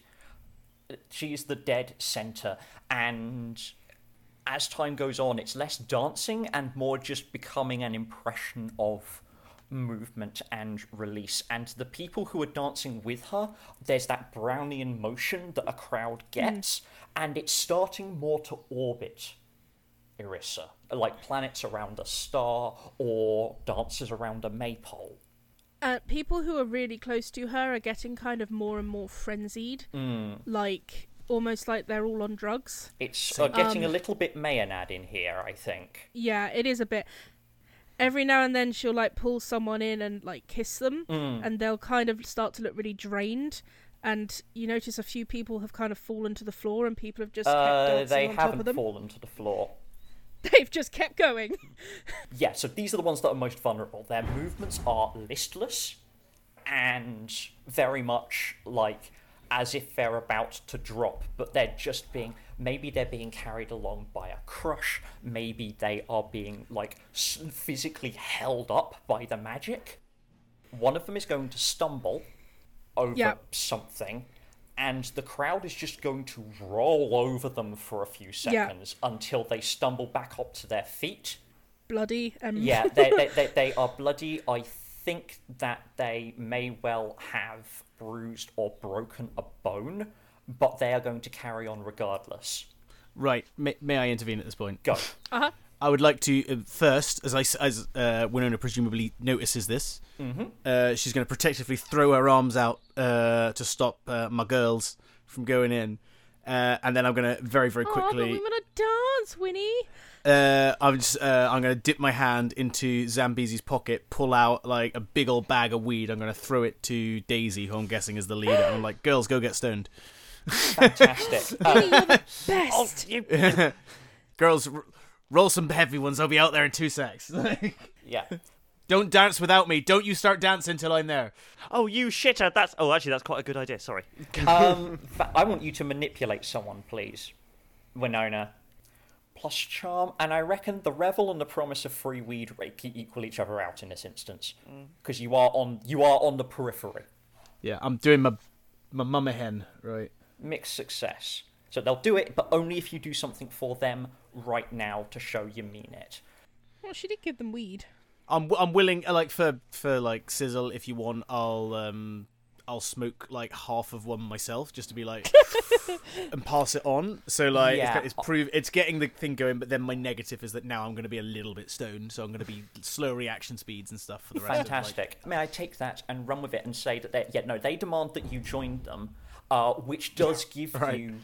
she's the dead center, and as time goes on, it's less dancing and more just becoming an impression of movement and release. And the people who are dancing with her, there's that Brownian motion that a crowd gets, and it's starting more to orbit Arissa, like planets around a star or dancers around a maypole. uh, people who are really close to her are getting kind of more and more frenzied like almost like they're all on drugs It's uh, getting a Um, little bit Maenad in here, I think. yeah it is a bit every now and then she'll like pull someone in and like kiss them and they'll kind of start to look really drained and you notice a few people have kind of fallen to the floor and people have just kept Uh, they on top of haven't fallen to the floor. [LAUGHS] they've just kept going [LAUGHS] Yeah, so these are the ones that are most vulnerable. Their movements are listless and very much like as if they're about to drop, but they're just being maybe they're being carried along by a crush, maybe they are being like physically held up by the magic. One of them is going to stumble over Yeah. something. And the crowd is just going to roll over them for a few Yeah. seconds until they stumble back up to their feet bloody and yeah, they, they, they, [LAUGHS] they are bloody. I think that they may well have bruised or broken a bone, but they are going to carry on regardless. Right. May, may I intervene at this point? Go. [LAUGHS] uh-huh I would like to uh, first, as I s- as uh, Winona presumably notices this, uh, she's going to protectively throw her arms out uh, to stop uh, my girls from going in, uh, and then I'm going to very very quickly. oh but quickly. we want to dance winnie uh, I'm just uh, I'm going to dip my hand into Zambezi's pocket, pull out like a big old bag of weed. I'm going to throw it to Daisy, who I'm guessing is the leader. I'm like, girls, go get stoned. Fantastic. [LAUGHS] Uh, Winnie, you're the best [LAUGHS] Girls, r- roll some heavy ones. I'll be out there in two secs. [LAUGHS] yeah. Don't dance without me. Don't you start dancing till I'm there. Oh, you shitter! That's oh, actually, that's quite a good idea. Sorry. Um, I want you to manipulate someone, please, Winona. Plus charm, and I reckon the revel and the promise of free weed ra- equal each other out in this instance, because you are on you are on the periphery. Yeah, I'm doing my my mama hen right. Mixed success. So they'll do it, but only if you do something for them right now to show you mean it. well she did give them weed I'm I'm willing uh, like for for like sizzle if you want I'll um I'll smoke like half of one myself just to be like [LAUGHS] and pass it on. So like Yeah. it's, it's prove it's getting the thing going, but then my negative is that now I'm going to be a little bit stoned, so I'm going to be slow reaction speeds and stuff for the rest. Fantastic. May I take that and run with it and say that they yeah no they demand that you join them, uh, which does give Right. you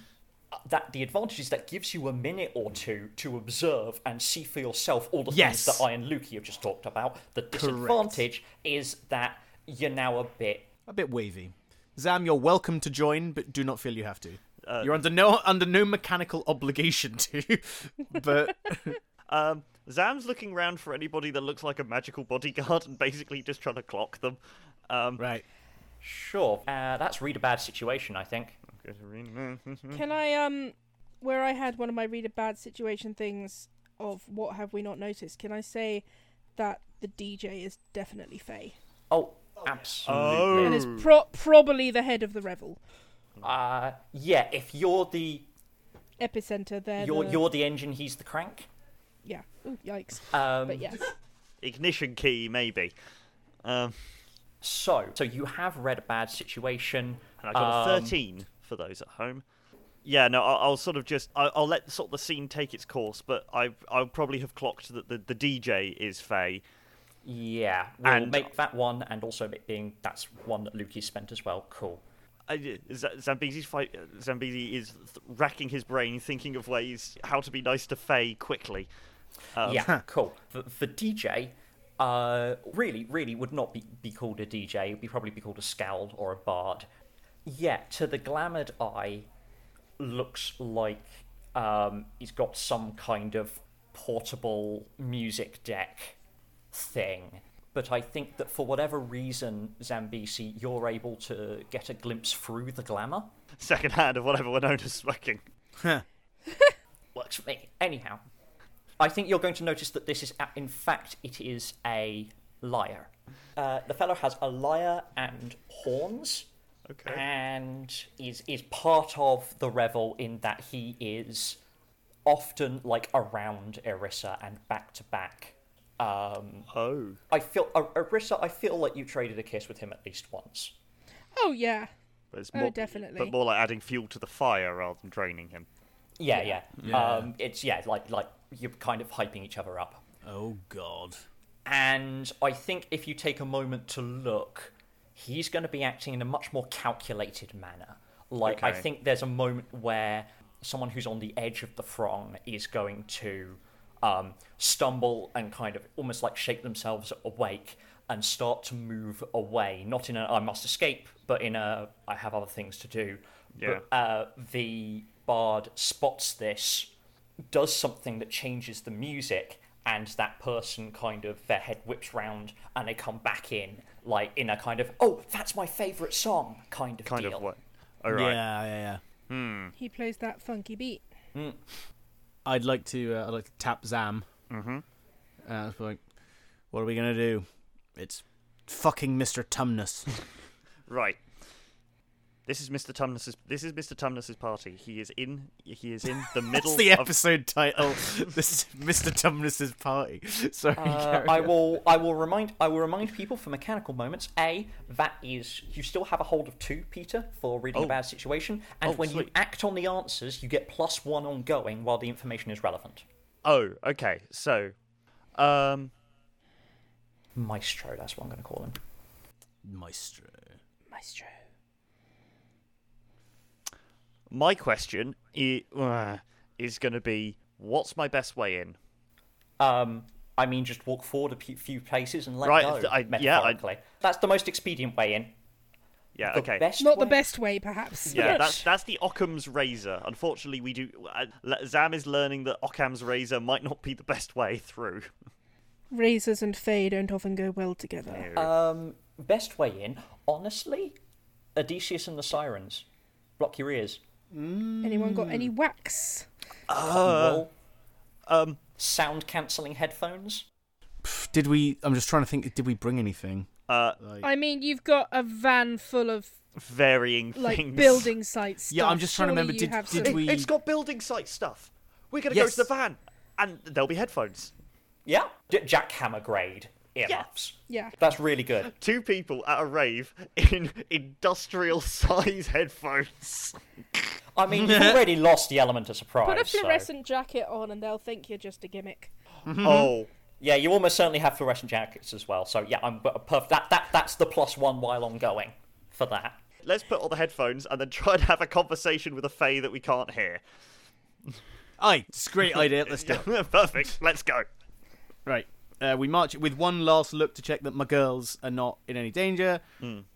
uh, that the advantage is that gives you a minute or two to observe and see for yourself all the Yes. things that I and Lukey have just talked about. The disadvantage is that you're now a bit a bit wavy. Zam, you're welcome to join, but do not feel you have to. Uh, you're under no under no mechanical obligation to. [LAUGHS] but [LAUGHS] Um, Zam's looking around for anybody that looks like a magical bodyguard and basically just trying to clock them. Um, right, sure. Uh, that's read a bad situation, I think. Can I um where I had one of my read a bad situation things of what have we not noticed, can I say that the DJ is definitely Fae? Oh, absolutely. Oh. And is pro- probably the head of the revel. Uh, yeah, if you're the Epicenter there. you're the... you're the engine, he's the crank. Yeah. Ooh, yikes. Um, But yes. [LAUGHS] Ignition key, maybe. Um, So, so you have read a bad situation. and I got a Um, 13 for those at home. Yeah, no, I'll, I'll sort of just I'll, I'll let sort of the scene take its course, but I I'll probably have clocked that the, the DJ is Fae. Yeah, we'll And- make that one, and also it being that's one that Lukey spent as well. Cool. I, Zambezi's fight. Zambezi is th- racking his brain, thinking of ways how to be nice to Fae quickly. Um, yeah, cool. The, the DJ, uh, really, really would not be, be called a DJ. It would be probably be called a skald or a bard. Yeah, to the glamoured eye, looks like um, he's got some kind of portable music deck thing. But I think that for whatever reason, Zambezi, you're able to get a glimpse through the glamour. Second hand of whatever we're known as smoking. [LAUGHS] Works for me. Anyhow, I think you're going to notice that this is, in fact, it is a lyre. Uh, the fellow has a lyre and horns, Okay. and is is part of the revel in that he is often like around Arissa and back to back. Um, Oh. I feel uh, Arissa. I feel like you traded a kiss with him at least once. Oh yeah. But it's Oh, definitely. But more like adding fuel to the fire rather than draining him. Yeah, yeah. Yeah. Um, it's yeah, like like you're kind of hyping each other up. Oh God. And I think if you take a moment to look, he's going to be acting in a much more calculated manner. Like, I think there's a moment where someone who's on the edge of the throng is going to um, stumble and kind of almost like shake themselves awake and start to move away. Not in a I must escape, but in a I have other things to do. Yeah. But, uh, the bard spots this does something that changes the music and that person kind of their head whips round and they come back in like in a kind of oh that's my favorite song kind of Kind deal. of what? All right. Yeah, yeah, yeah. He plays that funky beat. I'd like to. Uh, I'd like to tap Zam. Mm-hmm. Uh, like, what are we gonna do? It's fucking Mr. Tumnus. [LAUGHS] Right. This is Mr. Tumnus's. This is Mr. Tumnus's party. He is in. He is in the [LAUGHS] middle. That's the of, episode title. [LAUGHS] this is Mr. Tumnus's party. [LAUGHS] Sorry. Uh, I will. I will remind. I will remind people for mechanical moments. A that is you still have a hold of two, Peter, for reading a Oh. bad situation, and Oh, when you act on the answers, you get plus one ongoing while the information is relevant. Oh, okay. So, um, Maestro, that's what I'm going to call him. Maestro. Maestro. My question i- uh, is going to be, what's my best way in? Um, I mean, just walk forward a few, few paces and let Right, go. th- I- yeah, I- metaphorically. That's the most expedient way in. Yeah. The okay. best Not the best way, perhaps. Yeah, that's that's the Occam's razor. Unfortunately, we do. Uh, Zam is learning that Occam's razor might not be the best way through. Razors and Fae don't often go well together. Um, best way in, honestly, Odysseus and the Sirens. Block your ears. Anyone got any wax? Cotton wool, Um, sound cancelling headphones. Did we? I'm just trying to think. Did we bring anything? uh, Like, I mean, you've got a van full of varying like things. building site stuff. [LAUGHS] Yeah, I'm just trying to remember, did- did some- we- It's got building site stuff. We're gonna go to the van, and there'll be headphones. Yeah, D- jackhammer grade earmuffs. Yeah. That's really good. Two people at a rave in industrial [LAUGHS] size headphones. [LAUGHS] I mean, you've [LAUGHS] already lost the element of surprise. Put a so- fluorescent jacket on, and they'll think you're just a gimmick. Mm-hmm. Oh, Yeah, you almost certainly have fluorescent jackets as well. So yeah, I'm perfect. That, that that's the plus one while ongoing for that. let's put on the headphones and then try to have a conversation with a Fae that we can't hear. Aye, it's a great idea. Let's [LAUGHS] do it. Perfect. Let's go. Right. Uh, we march with one last look to check that my girls are not in any danger,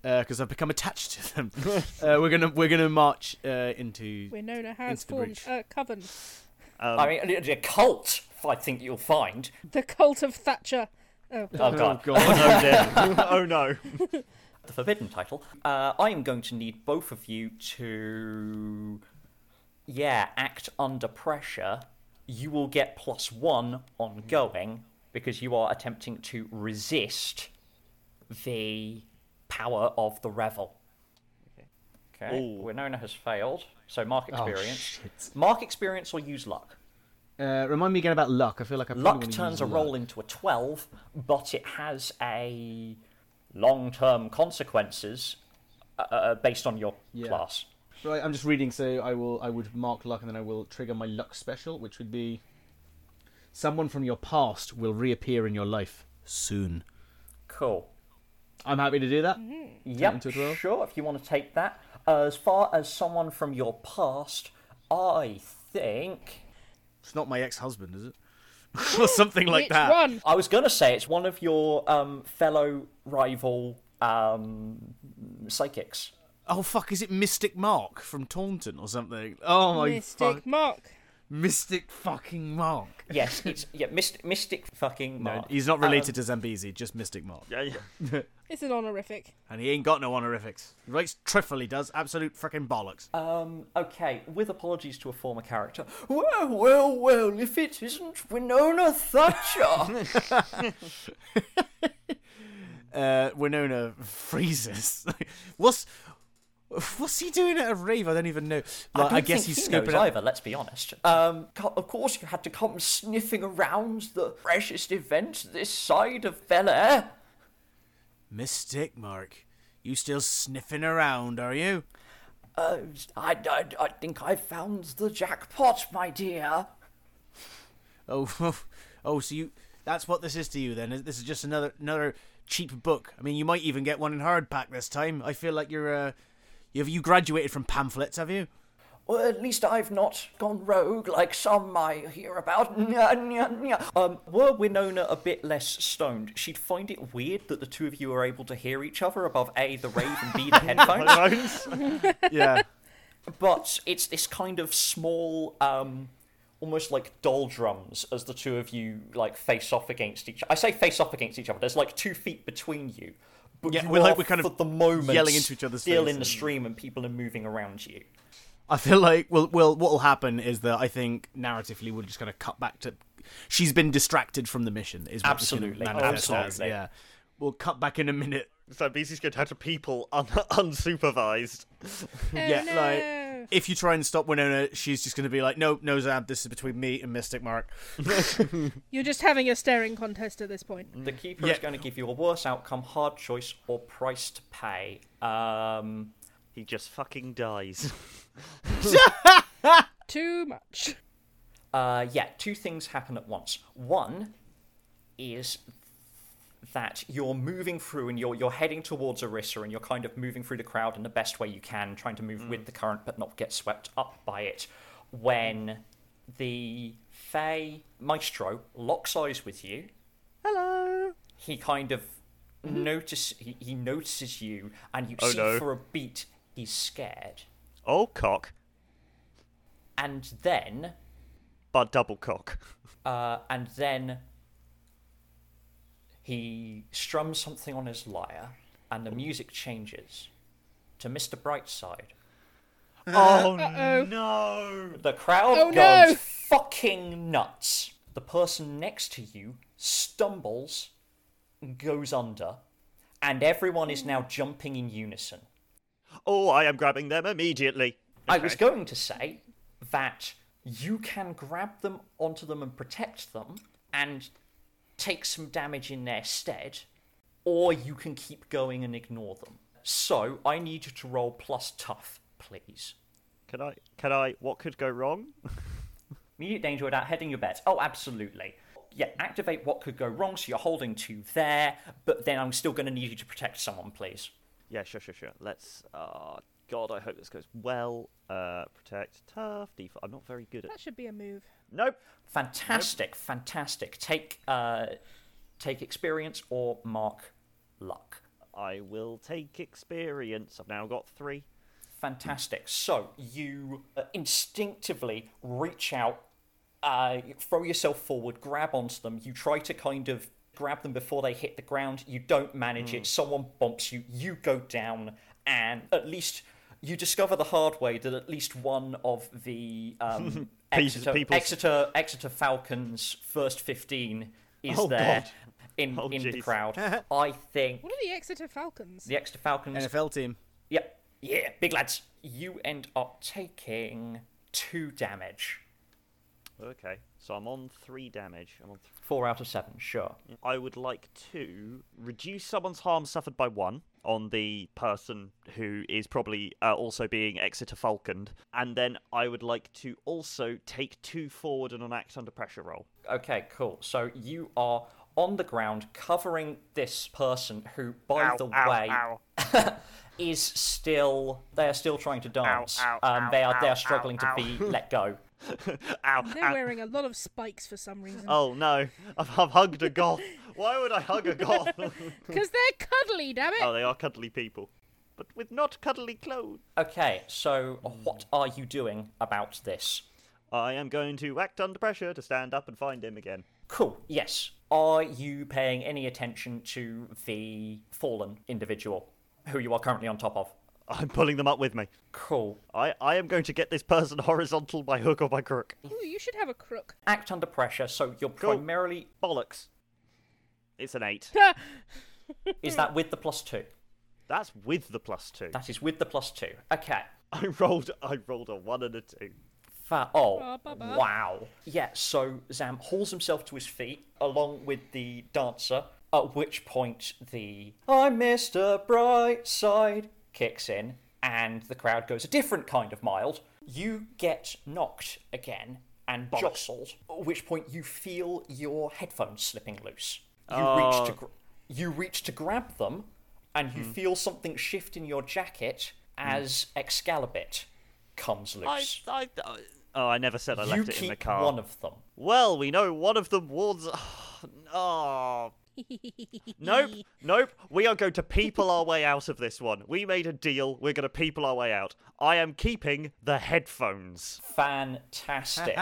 because I've become attached to them. [LAUGHS] uh, we're gonna we're gonna march uh, into. Where Nona has Into the formed breach. a coven. Um, I mean, a, a cult. I think you'll find. The cult of Thatcher. Oh, Oh god. God. [LAUGHS] oh dear. [LAUGHS] oh no. the forbidden title. Uh, I am going to need both of you to, yeah, act under pressure. You will get plus one ongoing because you are attempting to resist the power of the revel. Okay. Ooh. Winona has failed. So mark Oh, experience. shit. mark experience or use luck. Uh, remind me again about luck. I feel like I Luck turns a luck. roll into a 12, but it has a long term consequences uh, uh, based on your Yeah. class. Right, I'm just reading. So I will, I would mark luck, and then I will trigger my luck special, which would be someone from your past will reappear in your life soon. Cool. I'm happy to do that. Yep, into a 12? sure, if you want to take that. as far as someone from your past, I think. It's not my ex-husband, is it? [LAUGHS] or something like Which that. one? I was going to say it's one of your um, fellow rival um, psychics. Oh fuck! Is it Mystic Mark from Taunton or something? Oh my god. Mystic fuck! Mark. Mystic fucking Mark. Yes, it's yeah, mystic, mystic fucking No, Mark. he's not related to Zambezi, just Mystic Mark. Yeah, yeah. [LAUGHS] It's an honorific. And he ain't got no honorifics. He writes Triffle, he does. Absolute freaking bollocks. Um, okay, with apologies to a former character. Well, well, well, if it isn't Winona Thatcher. [LAUGHS] [LAUGHS] Uh, Winona freezes. what's what's he doing at a rave? I don't even know. I, Like, don't I, guess he's he scoping out. either, let's be honest. Um, of course, you had to come sniffing around the freshest event this side of Bel Air. Mystic Mark, you still sniffing around, are you? Uh, I, I, I think I found the jackpot, my dear. Oh, [LAUGHS] oh, so you. That's what this is to you then. This is just another another cheap book. I mean, you might even get one in hardback this time. I feel like you're uh, have you graduated from pamphlets, have you? Well, at least I've not gone rogue like some I hear about. Um, were Winona a bit less stoned, she'd find it weird that the two of you are able to hear each other above A, the rave, and B, the [LAUGHS] headphones. Yeah. but it's this kind of small, um, almost like doldrums as the two of you like face off against each. I say face off against each other. There's like two feet between you. But Yeah, you we're like- are we're kind of the moment yelling into each other's still in the stream, and people are moving around you. I feel like well, well, what will happen is that I think narratively we're just going to cut back to. She's been distracted from the mission. Is what Absolutely, manifest as, absolutely. Yeah, we'll cut back in a minute. So BC's going to have to people un- [LAUGHS] unsupervised. Oh, yeah, no. like if you try and stop Winona, she's just going to be like, "No, no, Zab, this is between me and Mystic Mark." [LAUGHS] You're just having a staring contest at this point. The keeper Yeah. is going to give you a worse outcome, hard choice, or price to pay. Um, He just fucking dies. [LAUGHS] [LAUGHS] Too much. uh, yeah, two things happen at once. One is that you're moving through and you're you're heading towards Arissa and you're kind of moving through the crowd in the best way you can, trying to move with the current but not get swept up by it. When the Fey Maestro locks eyes with you, Hello. he kind of notice he, he notices you and you Oh, see no. for a beat he's scared. oh, cock. And then But double cock. uh, and then he strums something on his lyre and the music changes to Mr. Brightside. Oh, Uh-oh. no. The crowd Oh, goes no. fucking nuts. The person next to you stumbles, goes under, and everyone is now jumping in unison. Oh, I am grabbing them immediately. I was going to say that you can grab them onto them and protect them and take some damage in their stead, or you can keep going and ignore them. So I need you to roll plus tough, please. Can I? Can I? What could go wrong? [LAUGHS] Immediate danger without heading your bets. Oh, absolutely. Yeah, activate what could go wrong, so you're holding two there, but then I'm still going to need you to protect someone, please. Yeah, sure, sure, sure. Let's. Uh, God, I hope this goes well. Uh, protect, tough, default. I'm not very good at. That should be a move. Nope. Fantastic, fantastic. Take uh, take experience or mark luck. I will take experience. I've now got three. Fantastic. So you uh, instinctively reach out, uh, throw yourself forward, grab onto them. You try to kind of grab them before they hit the ground. You don't manage it. Someone bumps you. You go down, and at least you discover the hard way that at least one of the um, [LAUGHS] Exeter, people's- Exeter Exeter Falcons first fifteen is Oh, there God. in Oh, in the crowd. [LAUGHS] I think What are the Exeter Falcons? the Exeter Falcons NFL team. Yep. Yeah, big lads. You end up taking two damage. Okay, so I'm on three damage. I'm on. Th- Four out of seven, sure. I would like to reduce someone's harm suffered by one on the person who is probably uh, also being Exeter Falconed, and then I would like to also take two forward and an act under pressure roll. Okay, cool. So you are on the ground covering this person who, by Ow, the ow, way, ow. [LAUGHS] is still they are still trying to dance. um, they are they are struggling to be let go. [LAUGHS] [LAUGHS] Ow! They're ow. wearing a lot of spikes for some reason. Oh no, I've, I've hugged a goth. Why would I hug a goth? [LAUGHS] Because they're cuddly, damn it! oh, they are cuddly people, but with not cuddly clothes. Okay, so what are you doing about this? I am going to act under pressure to stand up and find him again. Cool. Yes. Are you paying any attention to the fallen individual who you are currently on top of? [LAUGHS] I'm pulling them up with me. Cool. I, I am going to get this person horizontal by hook or by crook. Ooh, you should have a crook. Act under pressure, so you're Cool. primarily. Bollocks. It's an eight. [LAUGHS] Is that with the plus two? That's with the plus two. That is with the plus two. Okay. [LAUGHS] I rolled I rolled a one and a two. Fa- oh, Oh, baba. wow. Yeah, so Zam hauls himself to his feet along with the dancer, at which point the I'm Mr. Brightside kicks in, and the crowd goes a different kind of mild. You get knocked again and jostled, at which point you feel your headphones slipping loose. You oh. reach to gr- you reach to grab them, and you hmm. feel something shift in your jacket hmm. as Excalibur comes I, loose. I, I Oh, I never said I you left it keep in the car. one of them. Well, we know one of them warns [SIGHS] Oh Nope, nope. We are going to people our way out of this one. We made a deal. We're going to people our way out. I am keeping the headphones. Fantastic.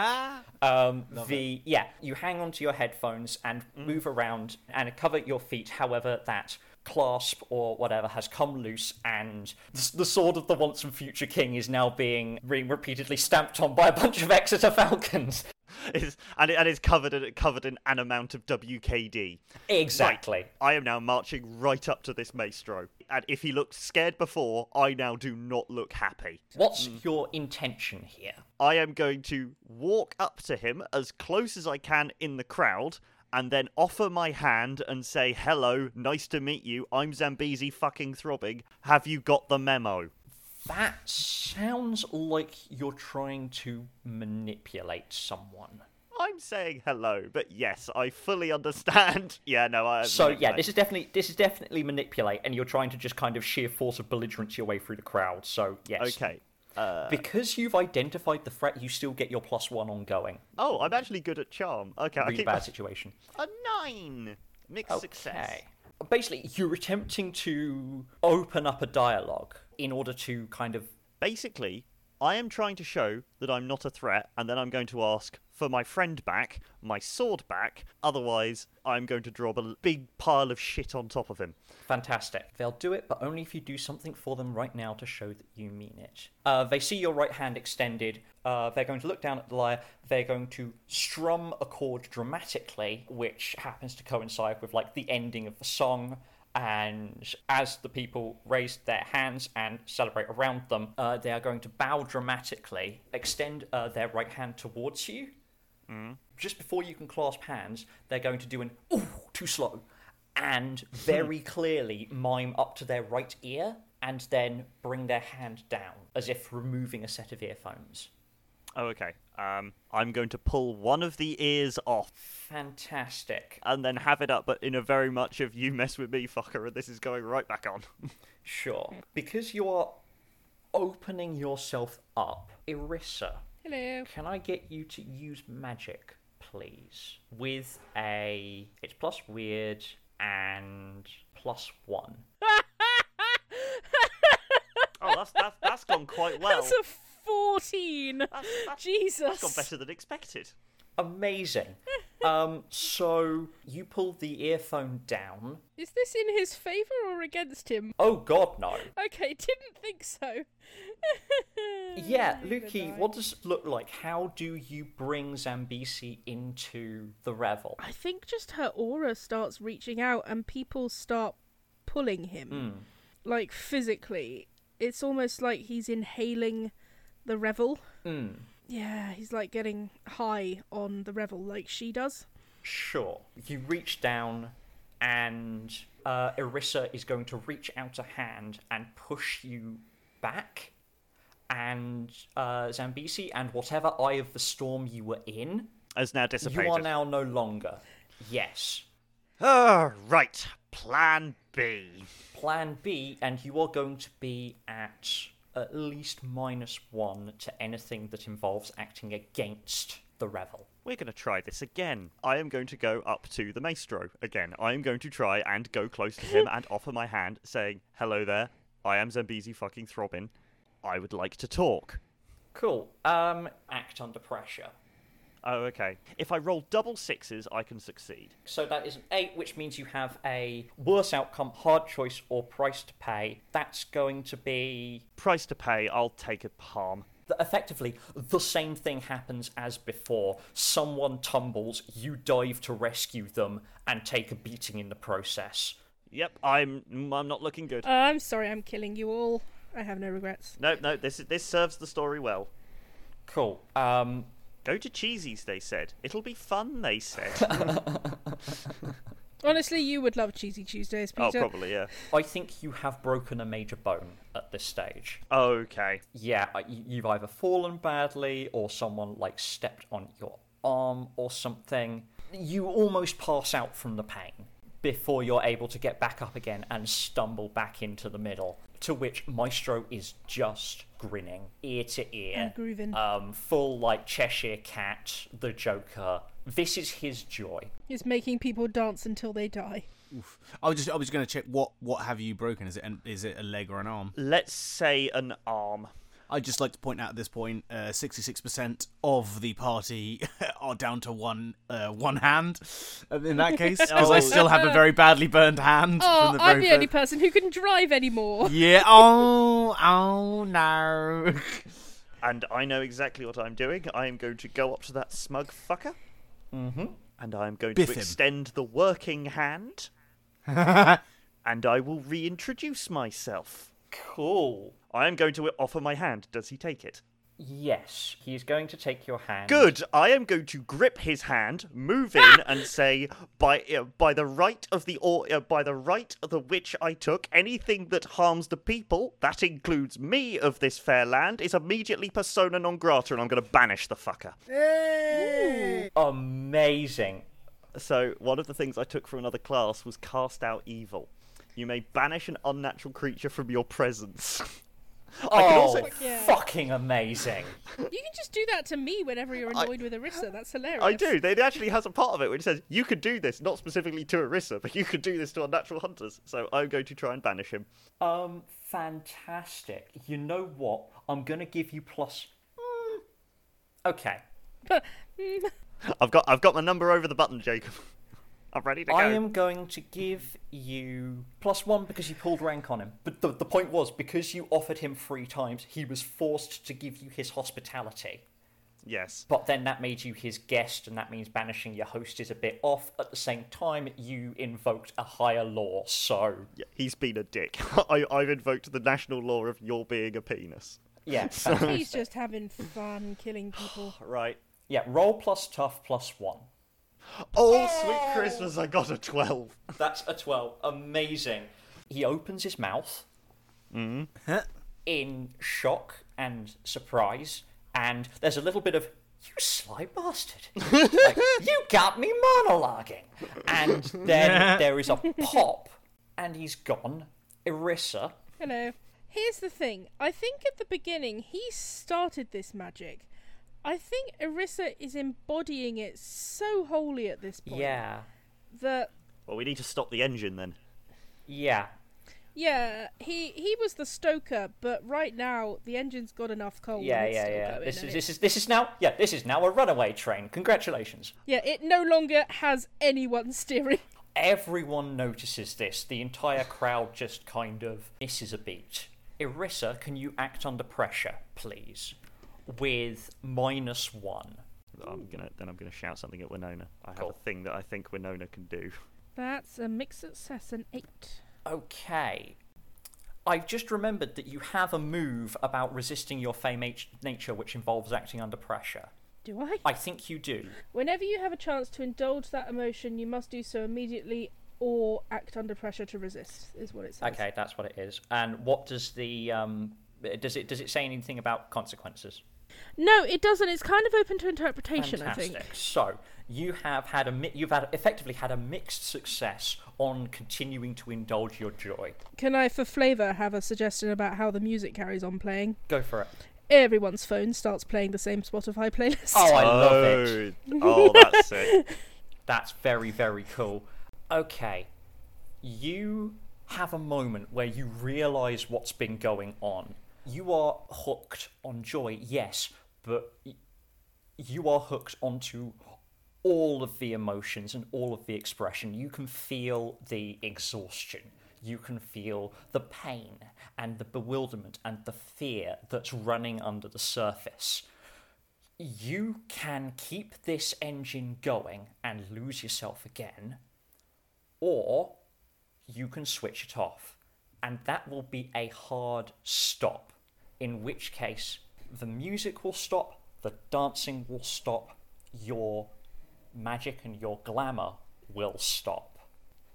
um, the yeah, you hang onto your headphones and move around and cover your feet. However, that clasp or whatever has come loose, and the the sword of the once and future king is now being being repeatedly stamped on by a bunch of Exeter Falcons. [LAUGHS] It's, and, it, and it's covered in, covered in an amount of WKD. Exactly. I am now marching right up to this maestro. And if he looked scared before, I now do not look happy. What's mm. your intention here? I am going to walk up to him as close as I can in the crowd and then offer my hand and say, Hello, nice to meet you. I'm Zambezi fucking throbbing. Have you got the memo? That sounds like you're trying to manipulate someone. I'm saying hello, but yes, I fully understand. [LAUGHS] yeah, no, I. So yeah, this is definitely this is definitely manipulate, and you're trying to just kind of sheer force of belligerence your way through the crowd. So yes, Okay. Uh, because you've identified the threat, you still get your plus one ongoing. oh, I'm actually good at charm. Okay, I Really keep bad situation. a nine. Mixed success. Okay. Basically, you're attempting to open up a dialogue in order to kind of Basically, I am trying to show that I'm not a threat, and then I'm going to ask for my friend back, my sword back. Otherwise, I'm going to drop a big pile of shit on top of him. Fantastic. They'll do it, but only if you do something for them right now to show that you mean it. Uh, they see your right hand extended. Uh, they're going to look down at the lyre. They're going to strum a chord dramatically, which happens to coincide with like the ending of the song. And as the people raise their hands and celebrate around them, uh, they are going to bow dramatically, extend uh, their right hand towards you. Just before you can clasp hands, they're going to do an ooh too slow and very clearly mime up to their right ear and then bring their hand down as if removing a set of earphones. Oh, okay. Um, I'm going to pull one of the ears off Fantastic. and then have it up, but in a very much of you mess with me, fucker, and this is going right back on. [LAUGHS] Sure. Because you are opening yourself up, Arissa, Hello. can I get you to use magic, please? With a. It's plus weird and plus one. [LAUGHS] oh, that's that's, that's gone quite well. That's a 14. That's- that's- Jesus. That's gone better than expected. Amazing. [LAUGHS] um, so you pull the earphone down. Is this in his favour or against him? Oh God, no. Okay, [LAUGHS] didn't think so. [LAUGHS] Yeah, Neither Lukey, what does it look like? How do you bring Zambezi into the revel? I think just her aura starts reaching out and people start pulling him. Hmm. Like physically. it's almost like he's inhaling the revel. Mm, Yeah, he's like getting high on the revel like she does. sure. You reach down, and uh, Arissa is going to reach out a hand and push you back. And uh, Zambezi and whatever eye of the storm you were in, Has now dissipated. you are now no longer. Yes. Ah, right. Plan B. Plan B, and you are going to be at at least minus one to anything that involves acting against the revel. We're going to try this again. I am going to go up to the maestro again. I am going to try and go close to him [LAUGHS] and offer my hand, saying, Hello there. I am Zambezi fucking Throbbing. I would like to talk. Cool. Um, act under pressure. Oh, okay. If I roll double sixes, I can succeed. So that is an eight, which means you have a worse outcome, hard choice, or price to pay. That's going to be Price to pay, I'll take a palm. effectively the same thing happens as before. Someone tumbles, you dive to rescue them, and take a beating in the process. Yep, I'm I'm not looking good. Uh, I'm sorry, I'm killing you all. I have no regrets. No, no, this this serves the story well. Cool. Um, Go to Cheesy's, they said. It'll be fun, they said. [LAUGHS] Honestly, you would love Cheesy Tuesdays, Peter. oh, probably, yeah. I think you have broken a major bone at this stage. Okay. Yeah, uh, you've either fallen badly or someone like stepped on your arm or something. You almost pass out from the pain before you're able to get back up again and stumble back into the middle. To which Maestro is just grinning ear to ear. And grooving. Um, full like Cheshire Cat, the Joker. This is his joy. He's making people dance until they die. Oof. I was just I was going to check what what have you broken? Is it an, is it a leg or an arm? Let's say an arm. I'd just like to point out at this point, point, sixty six percent of the party [LAUGHS] are down to one uh, one hand. uh, In that case, [LAUGHS] because I Oh. still have a very badly burned hand. Oh, from the I'm very the only person who can drive anymore. Yeah. Oh. [LAUGHS] Oh no. And I know exactly what I'm doing. I am going to go up to that smug fucker. Mm-hmm. And I am going Biff to him. extend the working hand. and I will reintroduce myself. Cool. I am going to offer my hand. Does he take it? Yes, he is going to take your hand. Good. I am going to grip his hand, move in, and [LAUGHS] say, "By uh, by the right of the or uh, by the right of the which I took, anything that harms the people, that includes me of this fair land, is immediately persona non grata, and I'm going to banish the fucker." Amazing. So one of the things I took from another class was cast out evil. You may banish an unnatural creature from your presence. [LAUGHS] I can oh, also- Yeah. fucking amazing. You can just do that to me whenever you're annoyed with Arissa. That's hilarious. I do. They actually has a part of it which says you could do this, not specifically to Arissa, but you could do this to unnatural hunters. So I'm going to try and banish him. Um, fantastic. You know what? I'm gonna give you plus. Mm. Okay. [LAUGHS] Mm, I've got I've got my number over the button, Jacob. I'm ready to go. I am going to give you plus one because you pulled rank on him. But the, the point was, because you offered him three times, he was forced to give you his hospitality. Yes. But then that made you his guest, and that means banishing your host is a bit off. At the same time, you invoked a higher law, so Yeah, he's been a dick. [LAUGHS] I, I've invoked the national law of your being a penis. yeah. [LAUGHS] he's [LAUGHS] just having fun killing people. [SIGHS] Right. yeah, roll plus tough plus one. Oh, sweet Christmas! I got a twelve. That's a 12. Amazing. He opens his mouth mm-hmm. in shock and surprise, and there's a little bit of, you sly bastard. like, [LAUGHS] you got me monologuing. And then [LAUGHS] there is a pop, and he's gone. Arissa. Hello. Here's the thing. I think at the beginning he started this magic. I think Arissa is embodying it so wholly at this point Yeah. that Well, we need to stop the engine then. Yeah. yeah, he he was the stoker, but right now the engine's got enough coal. Yeah, yeah, yeah. This is it- this is this is now yeah, this is now a runaway train. Congratulations. yeah, it no longer has anyone [LAUGHS] steering. Everyone notices this. The entire crowd just kind of misses a beat. Arissa, can you act under pressure, please? With minus one. I'm gonna then I'm gonna shout something at Winona. I have Cool. a thing that I think Winona can do. That's a mixed success, an eight. Okay. I've just remembered that you have a move about resisting your fame H- nature which involves acting under pressure. Do I? I think you do. Whenever you have a chance to indulge that emotion, you must do so immediately or act under pressure to resist, is what it says. Okay, that's what it is. And what does the um does it does it say anything about consequences? No, it doesn't. It's kind of open to interpretation, I think. So you have had a mi- you've had effectively had a mixed success on continuing to indulge your joy. Can I, for flavour, have a suggestion about how the music carries on playing? Go for it. Everyone's phone starts playing the same Spotify playlist. Oh, I love it. Oh, that's [LAUGHS] sick. That's very, very cool. Okay. You have a moment where you realize what's been going on. You are hooked on joy, yes, but you are hooked onto all of the emotions and all of the expression. You can feel the exhaustion. You can feel the pain and the bewilderment and the fear that's running under the surface you can keep this engine going and lose yourself again, or you can switch it off. And that will be a hard stop, in which case the music will stop, the dancing will stop, your magic and your glamour will stop.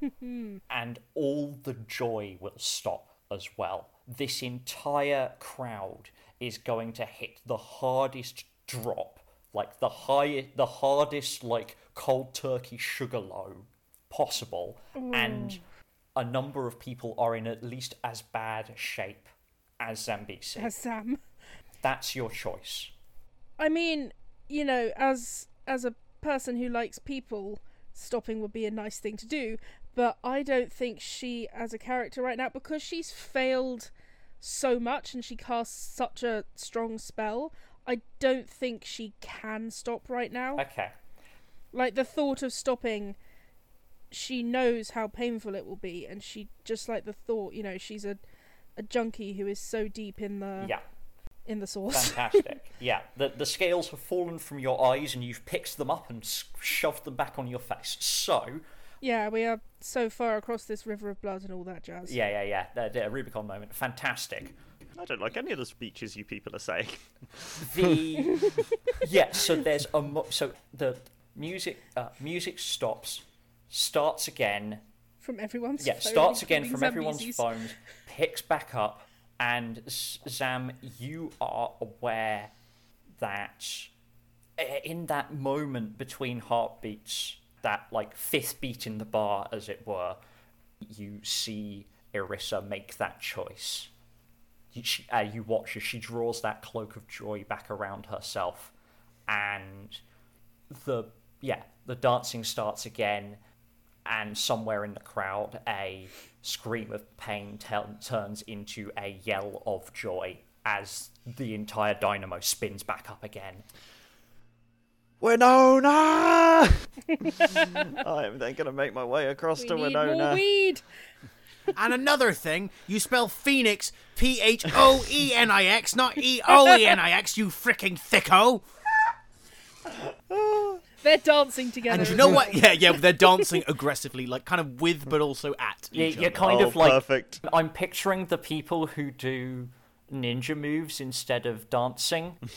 [LAUGHS] and all the joy will stop as well. This entire crowd is going to hit the hardest drop, like the high, the hardest like cold turkey sugar low possible, and a number of people are in at least as bad shape as Zambezi. As Sam. That's your choice. I mean, you know, as as a person who likes people, stopping would be a nice thing to do. But I don't think she, as a character right now, because she's failed so much and she casts such a strong spell, I don't think she can stop right now. Okay. Like the thought of stopping, she knows how painful it will be, and she just like the thought, you know, she's a a junkie who is so deep in the Yeah. in the sauce. Fantastic. [LAUGHS] yeah. The the scales have fallen from your eyes and you've picked them up and shoved them back on your face. So, Yeah, we are so far across this river of blood and all that jazz. yeah, yeah, yeah. The, the Rubicon moment. Fantastic. I don't like any of the speeches you people are saying. The [LAUGHS] yeah. So there's a mo- so the music uh, music stops, starts again. From everyone's Yeah, phone, starts again including from everyone's phones, picks back up, and Zam, you are aware that uh, in that moment between heartbeats, that like fifth beat in the bar, as it were, you see Arissa make that choice. You, she, uh, you watch as she draws that cloak of joy back around herself, and the yeah the dancing starts again and somewhere in the crowd a scream of pain tel- turns into a yell of joy as the entire dynamo spins back up again Winona! [LAUGHS] I'm then gonna make my way across We to need Winona. more weed. [LAUGHS] And another thing, you spell Phoenix P H O E N I X, not E O E N I X, you freaking thicko. [LAUGHS] They're dancing together. And you know what? Yeah, yeah, they're [LAUGHS] dancing aggressively, like kind of with, but also at You- each you're other. kind Oh, of like perfect. i'm picturing the people who do ninja moves instead of dancing [LAUGHS]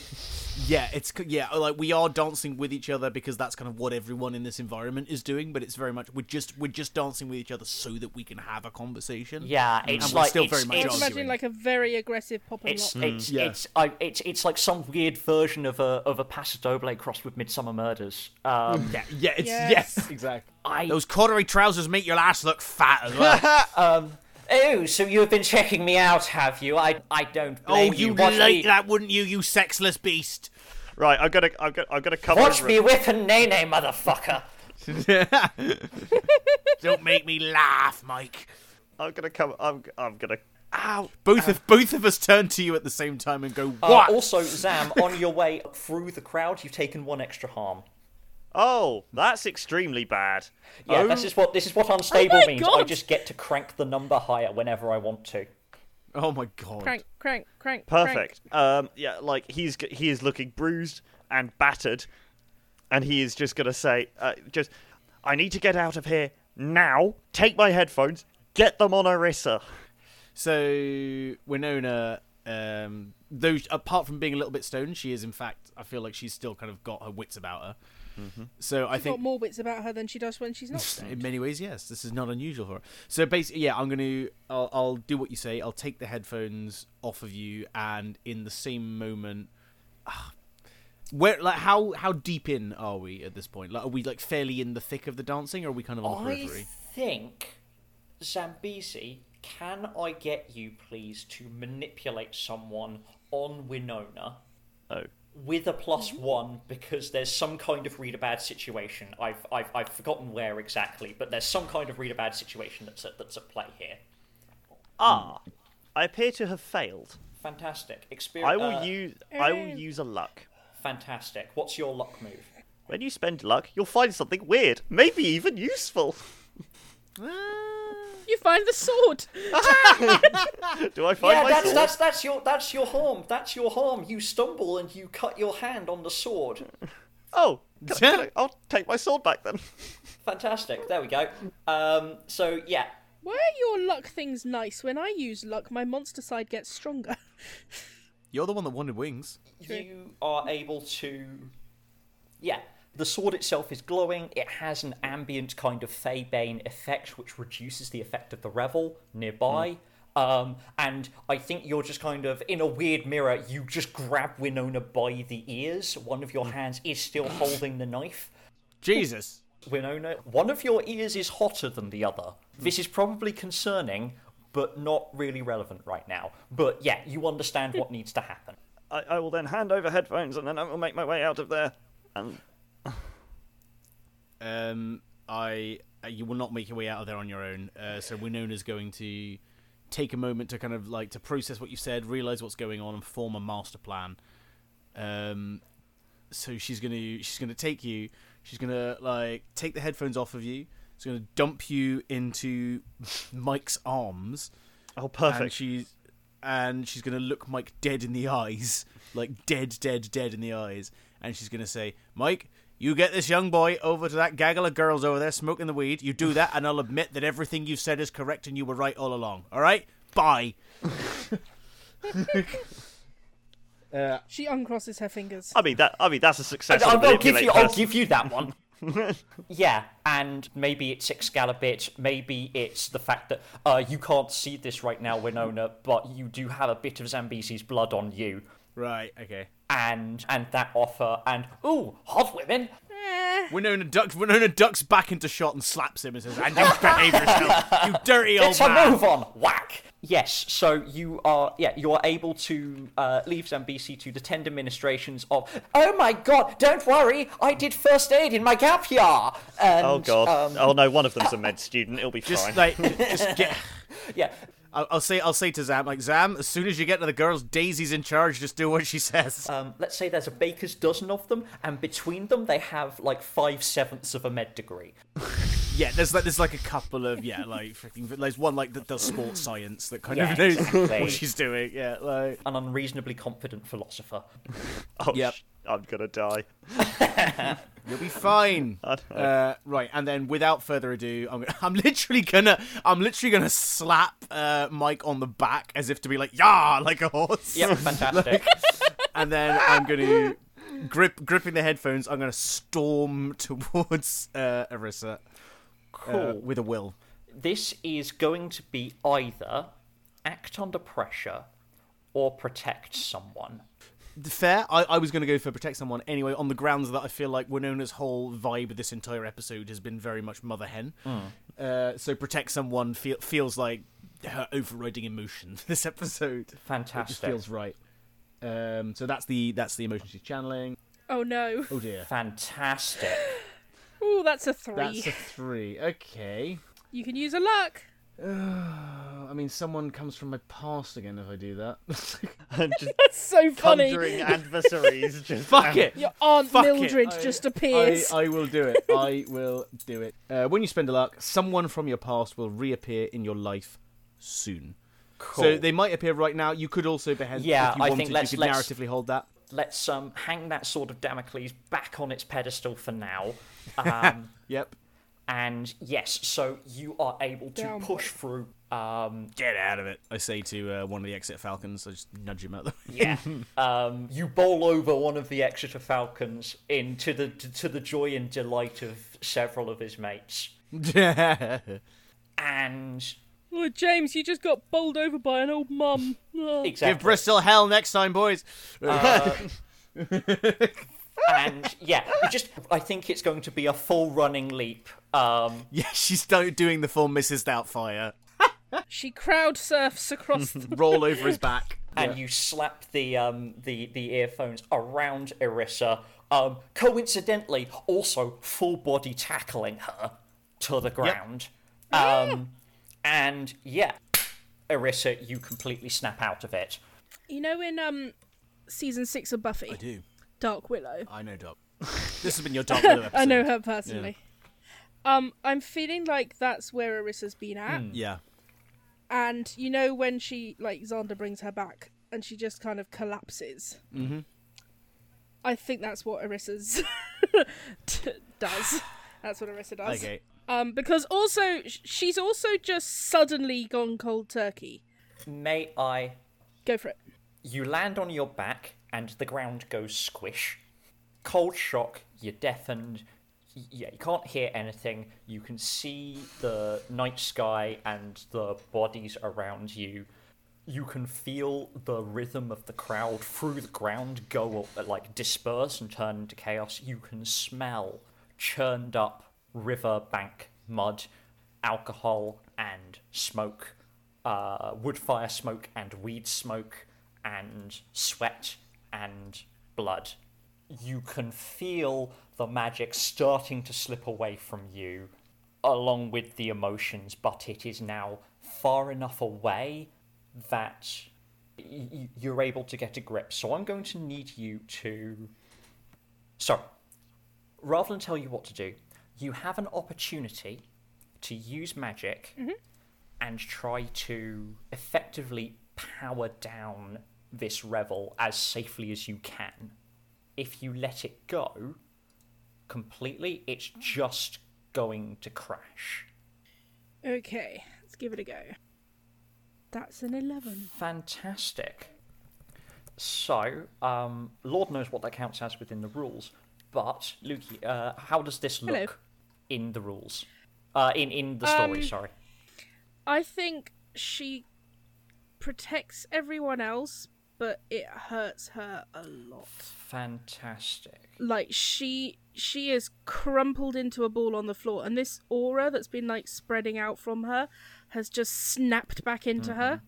Yeah, it's c- yeah, uh, like we are dancing with each other because that's kind of what everyone in this environment is doing. But it's very much we're just we're just dancing with each other so that we can have a conversation. yeah it's we're like still it's, very much I it's, imagine like a very aggressive pop and it's lock. it's Yeah. it's I, it's it's like some weird version of a of a Paso Doble crossed with Midsomer Murders. Um, [LAUGHS] yeah, yeah, it's Yes. yes, exactly. I Those corduroy trousers make your ass look fat as well. [LAUGHS] Um, oh, so you have been checking me out, have you? I I don't oh, blame you'd Watch like me, that, wouldn't you? You sexless beast. Right, I'm gonna, I'm gonna, I'm gonna come watch me and- whip and nay nay, motherfucker. [LAUGHS] [LAUGHS] Don't make me laugh, Mike. I'm gonna come. I'm, I'm gonna. Ow! Both of both of us turn to you at the same time and go, Uh, "What?" also, Zam, on your way through the crowd, you've taken one extra harm. Oh, that's extremely bad. Yeah, oh, this is what this is what unstable Oh my means. I just get to crank the number higher whenever I want to. oh my god. Crank, crank, crank. perfect. Um, yeah, like he's g- he is looking bruised and battered, and he is just gonna say, uh, just, I need to get out of here now. Take my headphones. Get them on Arissa. So Winona, um, though apart from being a little bit stoned, she is in fact. I feel like she's still kind of got her wits about her. So I think got more bits about her than she does when she's not stoned. in many ways, yes, this is not unusual for her. So basically, yeah, I'm gonna, I'll, I'll do what you say. I'll take the headphones off of you, and in the same moment, ah, where, like, how how deep in are we at this point? Like, are we like fairly in the thick of the dancing, or are we kind of on the I periphery? think, Zambezi, can I get you, please, to manipulate someone on Winona Oh. With a plus one because there's some kind of read a bad situation. I've, I've, I've forgotten where exactly, but there's some kind of read a bad situation that's at, that's at play here. Ah, I appear to have failed. Fantastic. Experience. I will uh, use I will use a luck. Fantastic. What's your luck move? When you spend luck, you'll find something weird, maybe even useful. You find the sword. [LAUGHS] Do I find yeah, my that's sword? that's that's your that's your harm. That's your harm. You stumble and you cut your hand on the sword. Oh, can I- can I- I'll take my sword back then. [LAUGHS] Fantastic. There we go. Um, so yeah, Why are your luck things nice? When I use luck, my monster side gets stronger. [LAUGHS] You're the one that wanted wings. you are able to. Yeah, the sword itself is glowing. It has an ambient kind of Feybane effect, which reduces the effect of the revel nearby. Hmm. Um, and I think you're just kind of in a weird mirror. You just grab Winona by the ears. One of your hmm. hands is still holding the knife. Jesus. Winona, one of your ears is hotter than the other. Hmm. This is probably concerning, but not really relevant right now. But yeah, you understand what needs to happen. I, I will then hand over headphones and then I will make my way out of there. And Um, I uh, you will not make your way out of there on your own. Uh, so Winona's going to take a moment to kind of like to process what you said, realize what's going on, and form a master plan. Um, so she's gonna she's gonna take you. She's gonna like take the headphones off of you. She's gonna dump you into [LAUGHS] Mike's arms. oh, And perfect. she's and she's gonna look Mike dead in the [LAUGHS] eyes, like dead, dead, dead in the eyes, and she's gonna say, "Mike, you get this young boy over to that gaggle of girls over there smoking the weed. You do that, and I'll admit that everything you've said is correct and you were right all along. All right? Bye." uh, [LAUGHS] She uncrosses her fingers. I mean that. I mean that's a success. I'll, I'll give manipulate you. I'll give you that one. [LAUGHS] yeah, and maybe it's Excalibur. Maybe it's the fact that uh, you can't see this right now, Winona, but you do have a bit of Zambezi's blood on you, right. Okay. and and that offer, and ooh, hot women. Eh, Winona ducks. Winona ducks back into shot and slaps him and says, "And you behave yourself, you dirty old It's a move on. Whack. Yes, so you are yeah, you are able to uh, leave Zambezi to the tender ministrations of Oh my god, don't worry, I did first aid in my gap year. And, Oh god. um, oh no, one of them's a med student. It'll be Just fine. like, just get. [LAUGHS] yeah. I'll, I'll say I'll say to Zam like Zam, as soon as you get to the girls, Daisy's in charge. Just do what she says. Um, let's say there's a baker's dozen of them, and between them they have like five sevenths of a med degree. [LAUGHS] yeah, there's like there's like a couple of yeah, like freaking. There's one like that does sports science that kind Yeah, of knows exactly. what she's doing. Yeah, like An unreasonably confident philosopher. oh, Yep. Sh- I'm gonna die. [LAUGHS] you'll be fine. [LAUGHS] I don't know. Uh, right, and then without further ado, I'm gonna, I'm literally gonna I'm literally gonna slap uh, Mike on the back as if to be like yeah, like a horse. Yep, [LAUGHS] fantastic. and then I'm gonna grip gripping the headphones. I'm gonna storm towards uh, Arissa uh, Cool. with a will. this is going to be either act under pressure or protect someone. Fair. I, I was going to go for protect someone anyway, on the grounds that I feel like Winona's whole vibe of this entire episode has been very much mother hen. Uh, so protect someone feel, feels like her overriding emotion [LAUGHS] this episode. Fantastic. It just feels right. Um, so that's the that's the emotion she's channeling. oh no. Oh dear. Fantastic. oh, that's a three. That's a three. Okay. You can use a luck. [SIGHS] I mean, someone comes from my past again if I do that. [LAUGHS] just [LAUGHS] That's so funny. conjuring adversaries. [LAUGHS] Just Fuck it. Your Aunt Fuck. Mildred I- just I, appears. I will do it. I will do it. Uh, when you spend a luck, someone from your past will reappear in your life soon. Cool. So they might appear right now. You could also behave. Yeah, if you I wanted, think let's- you could let's- narratively hold that. Let's um hang that sword of Damocles back on its pedestal for now. Um, Yep. And yes, so you are able to Down, push through Um, Get out of it! I say to uh, one of the Exeter Falcons. I just nudge him out. The... way. yeah. [LAUGHS] um, you bowl over one of the Exeter Falcons into the to the joy and delight of several of his mates, [LAUGHS] and Oh, James, you just got bowled over by an old mum. [LAUGHS] Oh. exactly. Give Bristol hell next time, boys. Uh, and yeah, just I think it's going to be a full running leap. Um, [LAUGHS] yeah, she's doing the full Mrs. Doubtfire. [LAUGHS] She crowd surfs across [LAUGHS] the. Roll over his back. and you slap the um the the earphones around Arissa. Um, coincidentally, also full body tackling her to the ground. Um, and yeah, Arissa, you completely snap out of it. You know, in um, season six of Buffy, I do. Dark Willow. I know Doc. [LAUGHS] this has been your [LAUGHS] Dark Willow episode. I know her personally. Um, I'm feeling like that's where Arissa's been at, Yeah. and you know when she like Xander brings her back and she just kind of collapses. Mm-hmm. I think that's what Arissa's [LAUGHS] t- does. That's what Arissa does. Okay. Um, because also she's also just suddenly gone cold turkey. May I? Go for it. You land on your back, and the ground goes squish. Cold shock. You're deafened. Yeah, you can't hear anything. You can see the night sky and the bodies around you. You can feel the rhythm of the crowd through the ground go up, like disperse and turn into chaos. You can smell churned up riverbank mud, alcohol and smoke, uh, wood fire smoke and weed smoke and sweat and blood. You can feel the magic starting to slip away from you along with the emotions, but it is now far enough away that y- you're able to get a grip. So I'm going to need you to. Sorry. Rather than tell you what to do, you have an opportunity to use magic mm-hmm. and try to effectively power down this revel as safely as you can. If you let it go completely, it's just going to crash. Okay, let's give it a go. That's an eleven. Fantastic. So, um, Lord knows what that counts as within the rules, but Lukey, uh, how does this look Hello. in the rules? Uh, in in the story, Um, sorry. I think she protects everyone else, but it hurts her a lot. Fantastic. Like she she is crumpled into a ball on the floor, and this aura that's been like spreading out from her has just snapped back into mm-hmm. her.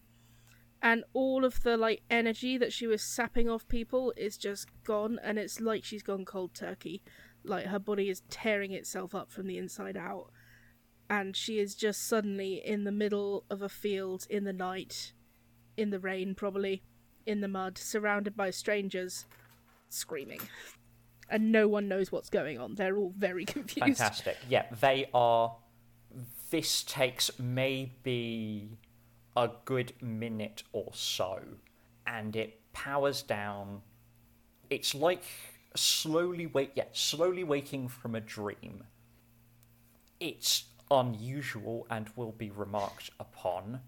And all of the like energy that she was sapping off people is just gone, and it's like she's gone cold turkey. Like her body is tearing itself up from the inside out. and she is just suddenly in the middle of a field in the night, in the rain probably, in the mud, surrounded by strangers, screaming. And no one knows what's going on. They're all very [LAUGHS] confused. Fantastic. Yeah, they are. This takes maybe a good minute or so, and it powers down. It's like slowly wake, yeah, slowly waking from a dream. It's unusual and will be remarked upon.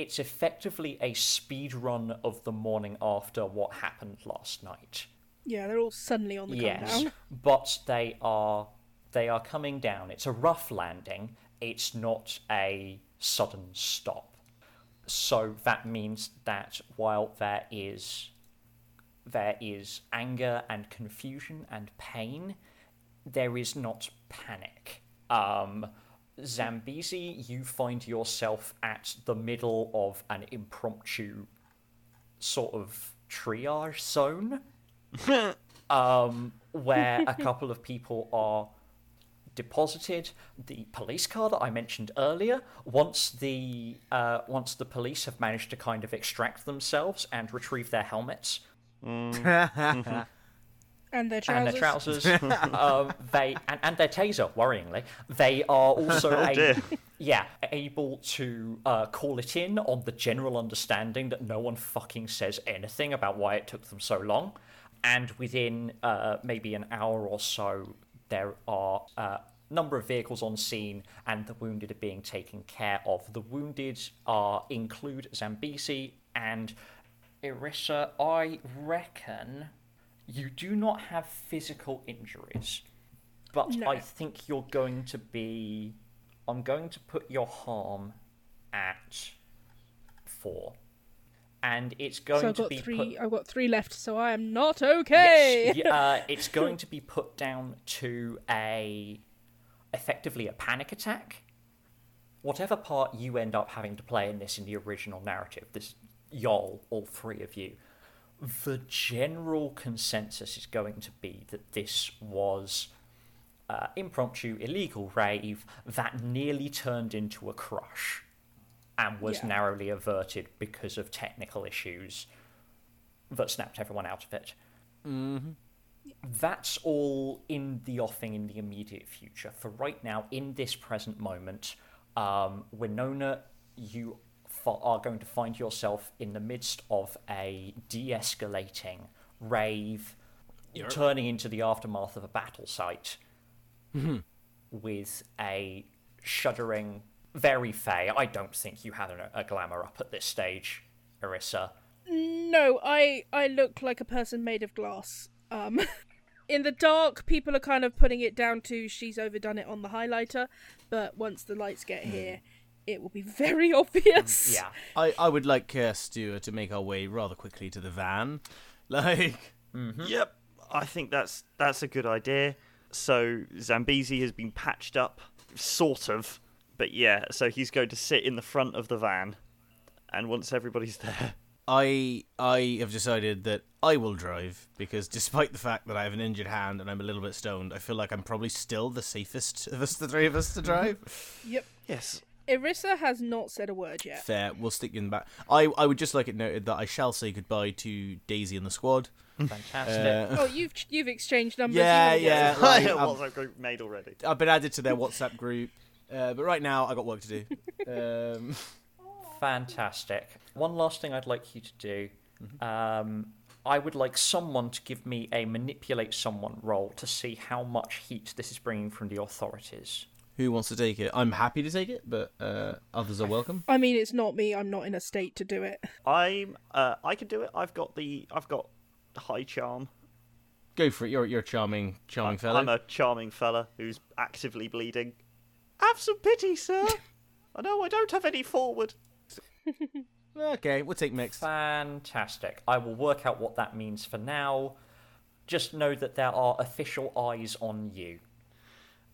It's effectively a speed run of the morning after what happened last night. Yeah, they're all suddenly on the Yes, countdown. [LAUGHS] but they are they are coming down. It's a rough landing. It's not a sudden stop. So that means that while there is there is anger and confusion and pain, there is not panic. Um, Zambezi, you find yourself at the middle of an impromptu sort of triage zone [LAUGHS] um, where a couple of people are deposited. The police car that I mentioned earlier. Once the uh, once the police have managed to kind of extract themselves and retrieve their helmets [LAUGHS] And their and their trousers. trousers, [LAUGHS] [LAUGHS] um, they and, and their taser. Worryingly, they are also [LAUGHS] a, yeah able to uh, call it in on the general understanding that no one fucking says anything about why it took them so long, and within uh, maybe an hour or so, there are uh, number of vehicles on scene, and the wounded are being taken care of. The wounded are include Zambezi and Arissa. I reckon you do not have physical injuries, but No. I think you're going to be. I'm going to put your harm at four, and it's going So I've to got be three. put. I've got three left, so I am not okay. Yes, uh, [LAUGHS] it's going to be put down to a effectively a panic attack. Whatever part you end up having to play in this in the original narrative, this y'all, all three of you, the general consensus is going to be that this was uh, impromptu, illegal rave that nearly turned into a crush and was Yeah. narrowly averted because of technical issues that snapped everyone out of it. That's all in the offing in the immediate future. For right now, in this present moment, um, Winona, you are going to find yourself in the midst of a de escalating rave, turning into the aftermath of a battle site with a shuddering, very fey. I don't think you had a, a glamour up at this stage, Arissa. No, I I look like a person made of glass. Um, [LAUGHS] in the dark, people are kind of putting it down to she's overdone it on the highlighter, but once the lights get here, it will be very [LAUGHS] obvious. Yeah. I, I would like uh, us to to make our way rather quickly to the van. [LAUGHS] Like, mm-hmm. Yep, I think that's that's a good idea. So Zambezi has been patched up, sort of, but yeah. So he's going to sit in the front of the van, and once everybody's [LAUGHS] there, I I have decided that I will drive because despite the fact that I have an injured hand and I'm a little bit stoned, I feel like I'm probably still the safest of us, the three of us, to mm-hmm. drive. Yep. yes, Arissa has not said a word yet. Fair, we'll stick you in the back. I I would just like it noted that I shall say goodbye to Daisy and the squad. Fantastic. Uh, Oh, you've you've exchanged numbers. Yeah, you wanna yeah. like, a [LAUGHS] I'm- WhatsApp group made already. I've been added to their WhatsApp group, uh, but right now I got work to do. [LAUGHS] Um, Fantastic. One last thing I'd like you to do. Um, I would like someone to give me a manipulate someone roll to see how much heat this is bringing from the authorities. Who wants to take it? I'm happy to take it, but uh, others are welcome. I mean, it's not me. I'm not in a state to do it. I'm. Uh, I can do it. I've got the. I've got high charm. Go for it. You're you're a charming charming fellow. I'm a charming fella who's actively bleeding. Have some pity, sir. [LAUGHS] I know I don't have any forward. [LAUGHS] Okay, we'll take mixed. Fantastic. I will work out what that means for now. Just know that there are official eyes on you.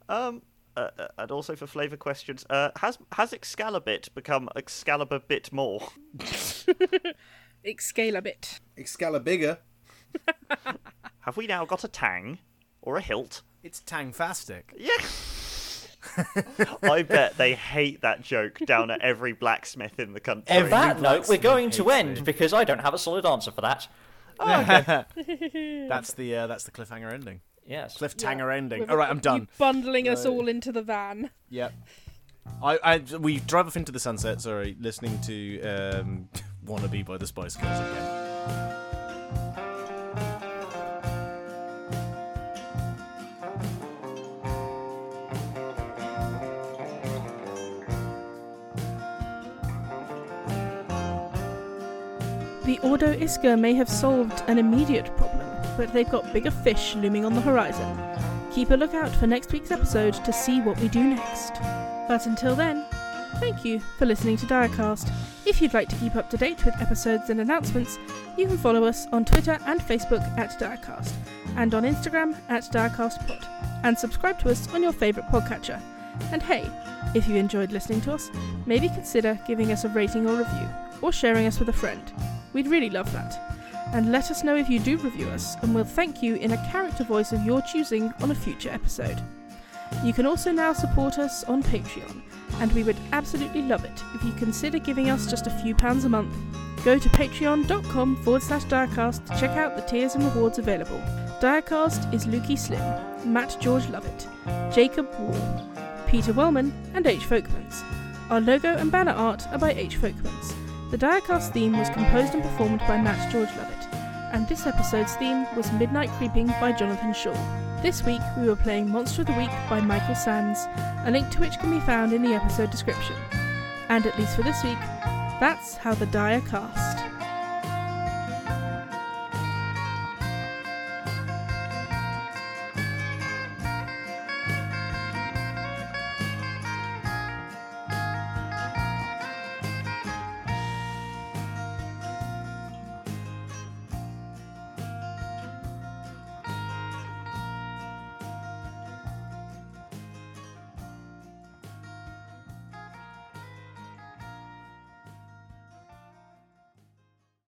Um, uh, uh, and also for flavour questions, uh, has has Excalibur become Excalibur bit more? [LAUGHS] Scale a bit. Excalibur. [LAUGHS] Have we now got a tang or a hilt? It's tangfastic. Yeah. [LAUGHS] I bet they hate that joke down at every blacksmith in the country. On that note, we're going to end me. because I don't have a solid answer for that. That's the uh, that's the cliffhanger ending. Yes. Cliffhanger ending. With- All right, I'm You done. bundling us Right. all into the van. Yep. I, I we drive off into the sunset. Sorry, listening to um, [LAUGHS] "Wannabe" by the Spice Girls again. The Ordo Iska may have solved an immediate problem, but they've got bigger fish looming on the horizon. Keep a lookout for next week's episode to see what we do next. But until then, thank you for listening to Diacast. If you'd like to keep up to date with episodes and announcements, you can follow us on Twitter and Facebook at Diacast, and on Instagram at DiacastPod, and subscribe to us on your favourite podcatcher. And hey, if you enjoyed listening to us, maybe consider giving us a rating or review, or sharing us with a friend. We'd really love that. And let us know if you do review us, and we'll thank you in a character voice of your choosing on a future episode. You can also now support us on Patreon, and we would absolutely love it if you consider giving us just a few pounds a month. Go to patreon.com forward slash Diacast to check out the tiers and rewards available. Diacast is Lukey Slim, Matt George Lovett, Jacob Wall, Peter Wellman, and H. Folkmans. Our logo and banner art are by H. Folkmans. The Diacast theme was composed and performed by Matt George Lovett, and this episode's theme was Midnight Creeping by Jonathan Shaw. This week we were playing Monster of the Week by Michael Sands, a link to which can be found in the episode description. And at least for this week, that's how the die are cast.